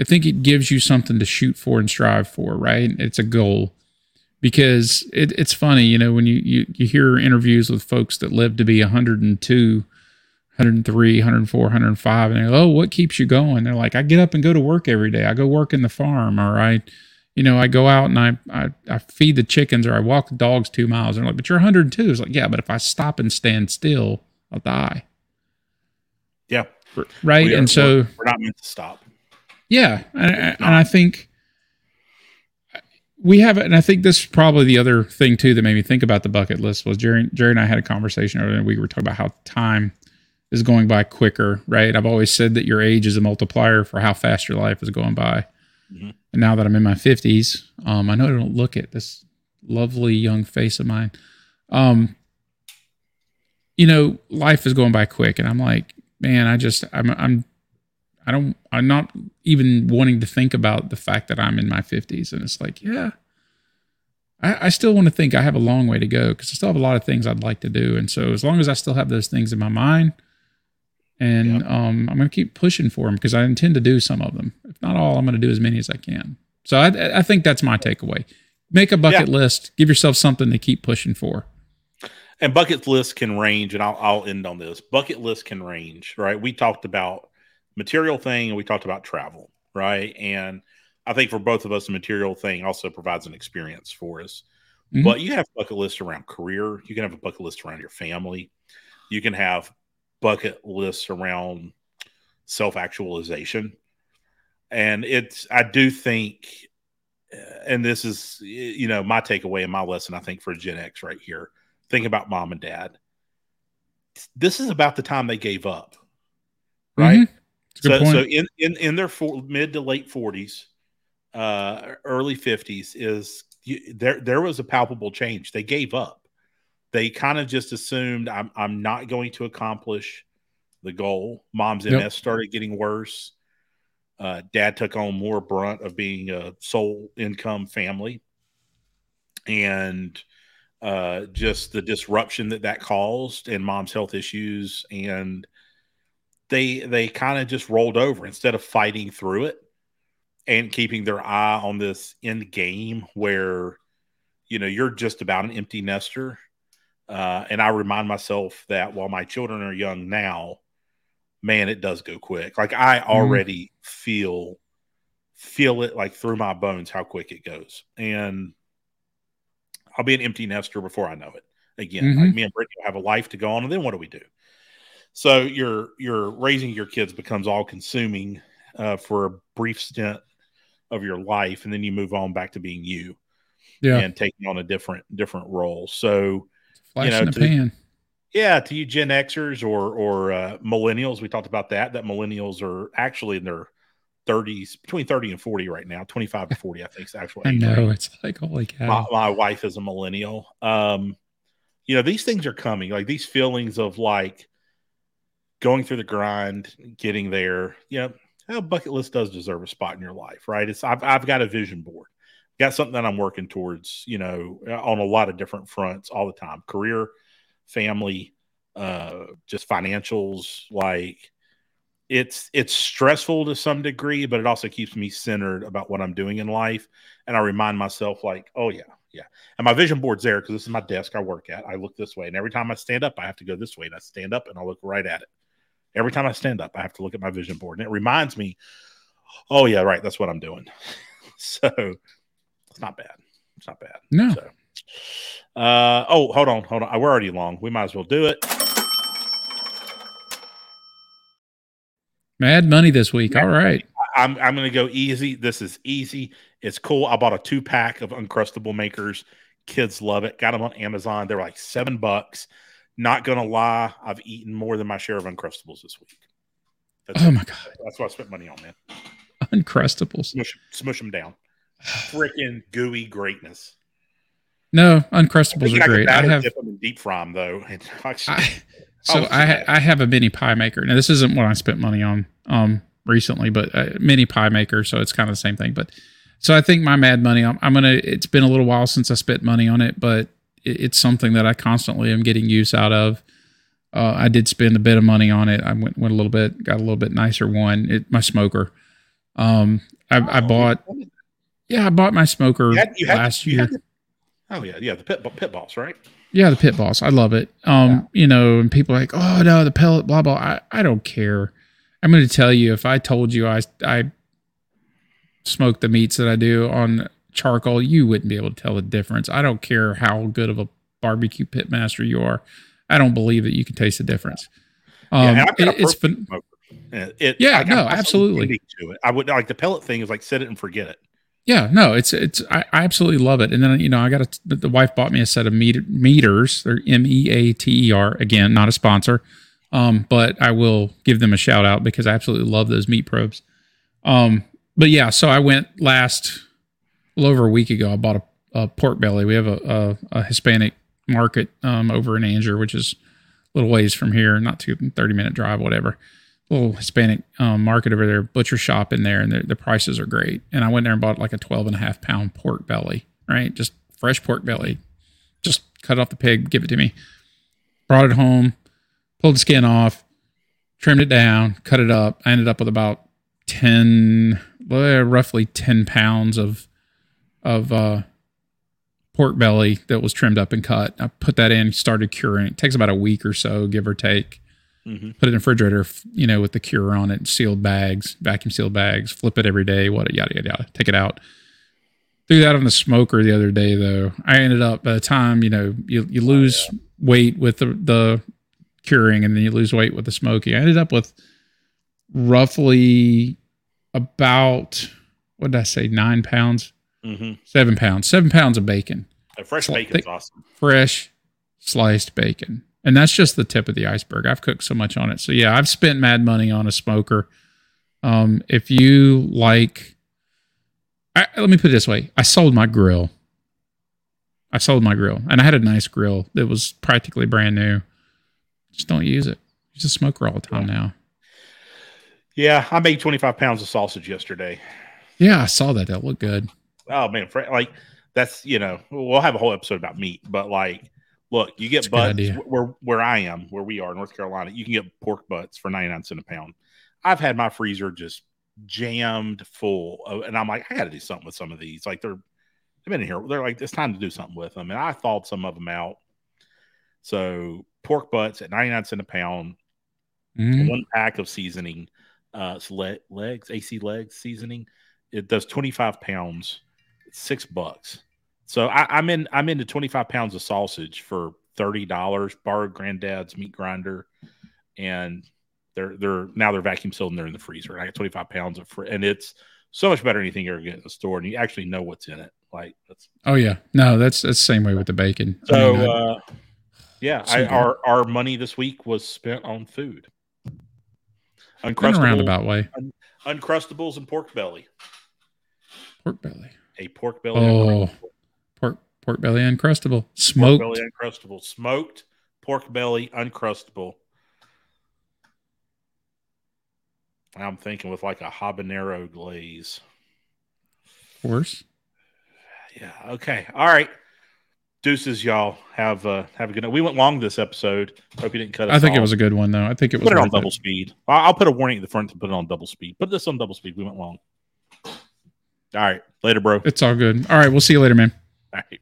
I think it gives you something to shoot for and strive for, right? It's a goal because it, it's funny, you know, when you, you, you hear interviews with folks that live to be 102, 103, 104, 105, and they go, oh, what keeps you going? They're like, I get up and go to work every day. I go work in the farm, or I, you know, I go out and I, I, I feed the chickens or I walk the dogs two miles. And they're like, but you're 102. It's like, yeah, but if I stop and stand still, I'll die. Yeah, Right. Are- and so, we're, we're not meant to stop. yeah, and, and I think we have, and I think this is probably the other thing too that made me think about the bucket list was Jerry. Jerry and I had a conversation earlier. and We were talking about how time is going by quicker, right? I've always said that your age is a multiplier for how fast your life is going by. Mhm. And now that I'm in my fifties, um, I know I don't look at this lovely young face of mine. Um, you know, life is going by quick, and I'm like, man, I just, I'm, I'm I don't I'm not even wanting to think about the fact that I'm in my 50s and it's like, yeah. I, I still want to think I have a long way to go because I still have a lot of things I'd like to do. And so as long as I still have those things in my mind and um, I'm going to keep pushing for them because I intend to do some of them. If not all, I'm going to do as many as I can. So I, I think that's my takeaway. Make a bucket list, give yourself something to keep pushing for. And bucket lists can range, and I'll, I'll end on this. Bucket lists can range, right? We talked about material thing and we talked about travel, right? And I think for both of us, the material thing also provides an experience for us. Mhm. But you have bucket lists around career. You can have a bucket list around your family. You can have bucket lists around self actualization. And it's, I do think, and this is, you know, my takeaway and my lesson, I think, for Gen X right here. Think about mom and dad. This is about the time they gave up, right? Mhm. Good So, so in, in in their mid to late forties, uh, early fifties, is you, there there was a palpable change. They gave up. They kind of just assumed I'm I'm not going to accomplish the goal. Mom's Yep. MS started getting worse. Uh, dad took on more brunt of being a sole income family, and uh, just the disruption that that caused, and mom's health issues, and they they kind of just rolled over instead of fighting through it and keeping their eye on this end game where you know you're just about an empty nester. Uh, and i remind myself that while my children are young now man it does go quick. Like i Mm-hmm. already feel feel it like through my bones how quick it goes. And i'll be an empty nester before i know it again like Mhm. me and brittany have a life to go on and then what do we do so your your raising your kids becomes all consuming uh, for a brief stint of your life and then you move on back to being you Yeah. and taking on a different different role so Flash know, to- pan. yeah to you gen xers or or uh, millennials we talked about that that millennials are actually in their 30s between 30 and 40 right now 25 to 40 i think is actual I know. range. It's like, holy my, cow. my wife is a millennial um you know these things are coming like these feelings of like going through the grind getting there you know a bucket list does deserve a spot in your life right it's i've, I've got a vision board got something that i'm working towards you know on a lot of different fronts all the time career family uh just financials like it's it's stressful to some degree but it also keeps me centered about what i'm doing in life and i remind myself like oh yeah yeah. And my vision board's there because this is my desk i work at. I look this way and every time i stand up i have to go this way and i stand up and i look right at it. Every time i stand up i have to look at my vision board and it reminds me oh yeah right that's what i'm doing. So it's not bad. It's not bad. No. so uh oh hold on hold on. We're already long. We might as well do it Mad money this week. All right. I'm I'm gonna go easy. This is easy. It's cool. I bought a two pack of Uncrustable makers. Kids love it. Got them on Amazon. They're like seven bucks. Not gonna lie, I've eaten more than my share of Uncrustables this week. That's, Oh it. my God. That's what I spent money on, man. Uncrustables. Smush, smush them down. Freaking gooey greatness. No, I Uncrustables think are I great. I have. dip them and deep fry them though. I, so Oh, I okay. I have a mini pie maker. Now this isn't what I spent money on um recently, but a mini pie maker. So it's kind of the same thing. But so I think my mad money. I'm, I'm gonna. It's been a little while since I spent money on it, but it, it's something that I constantly am getting use out of. Uh, I did spend a bit of money on it. I went went a little bit, got a little bit nicer one. It my smoker. Um, I, I bought. Yeah, I bought my smoker You had- you had- last you year. had oh yeah, yeah, the pit pit boss, right? Yeah, the pit boss. I love it. Um, you know, and people are like, oh no, the pellet, blah blah. I, I don't care. I'm going to tell you, if I told you I I smoke the meats that I do on charcoal, you wouldn't be able to tell the difference. I don't care how good of a barbecue pit master you are. I don't believe that you can taste the difference. Um, yeah, and I've got it- it's perfect fun. smoker. Uh, It, Yeah, I no, something absolutely. To it, I would like the pellet thing is like set it and forget it. Yeah, no, it's it's I, I absolutely love it. And then you know, I got a the- wife bought me a set of Meater, Meaters. They're M E A T E R. Again, not a sponsor, um, but I will give them a shout out because I absolutely love those meat probes. Um, but yeah, so I went last little over a week ago. I bought a, a pork belly. We have a, a, a Hispanic market um, over in Angier, which is a little ways from here, not too thirty minute drive, whatever little Hispanic um, market over there, butcher shop in there, and the, the prices are great. And I went there and bought like a 12 and a half pound pork belly, right? Just fresh pork belly. Just cut off the pig, give it to me. Brought it home, pulled the skin off, trimmed it down, cut it up. I ended up with about 10, well, roughly 10 pounds of, of, uh, pork belly that was trimmed up and cut. I put that in, started curing. It takes about a week or so, give or take Mhm. put it in the refrigerator, you know, with the cure on it, sealed bags, vacuum sealed bags, flip it every day, what yada yada yada. Take it out. Threw that on the smoker the other day though. I ended up by the time, you know, you, you lose weight with the, the curing and then you lose weight with the smoking. I ended up with roughly about what did I say, nine pounds? Mhm. Seven pounds. Seven pounds of bacon. Uh, Fresh bacon's they- awesome. fresh sliced bacon. And that's just the tip of the iceberg. I've cooked so much on it. So yeah, I've spent mad money on a smoker. Um, if you like, I, let me put it this way: I sold my grill. I sold my grill, and I had a nice grill that was practically brand new. Just don't use it. Use a smoker all the time now. Yeah, I made 25 pounds of sausage yesterday. Yeah, I saw that. That looked good. Oh man, like that's you know we'll have a whole episode about meat, but like, look, you get That's butts where where I am, where we are, North Carolina. You can get pork butts for 99 cents a pound. I've had my freezer just jammed full, of, and I'm like, I got to do something with some of these. Like they're they've been in here. They're like, it's time to do something with them, and I thawed some of them out. So pork butts at 99 cents a pound, Mhm. one pack of seasoning, uh, le- Legg's, AC Legg's seasoning. It does 25 pounds, six bucks. So I, I'm in, I'm into 25 pounds of sausage for $30, borrowed granddad's meat grinder. And they're, they're now they're vacuum sealed and they're in the freezer. And I got 25 pounds of, fr- and it's so much better than anything you're getting in the store. And you actually know what's in it. Like that's Oh yeah, no, that's that's the same way with the bacon. I so, mean, I- uh, yeah, I, our, our money this week was spent on food. a roundabout way, Uncrustables and pork belly. pork belly. A pork belly. Oh. Pork belly uncrustable, Smoked. Pork belly uncrustable. Smoked pork belly uncrustable. I'm thinking with like a habanero glaze. Of course. Yeah. Okay. All right. Deuces, y'all. Have uh, have a good night. We went long this episode. Hope you didn't cut us I think it was a good one though. I think it was Put it on double speed. I'll put a warning at the front to put it on double speed. Put this on double speed. We went long. All right. Later, bro. It's all good. All right, we'll see you later, man. right.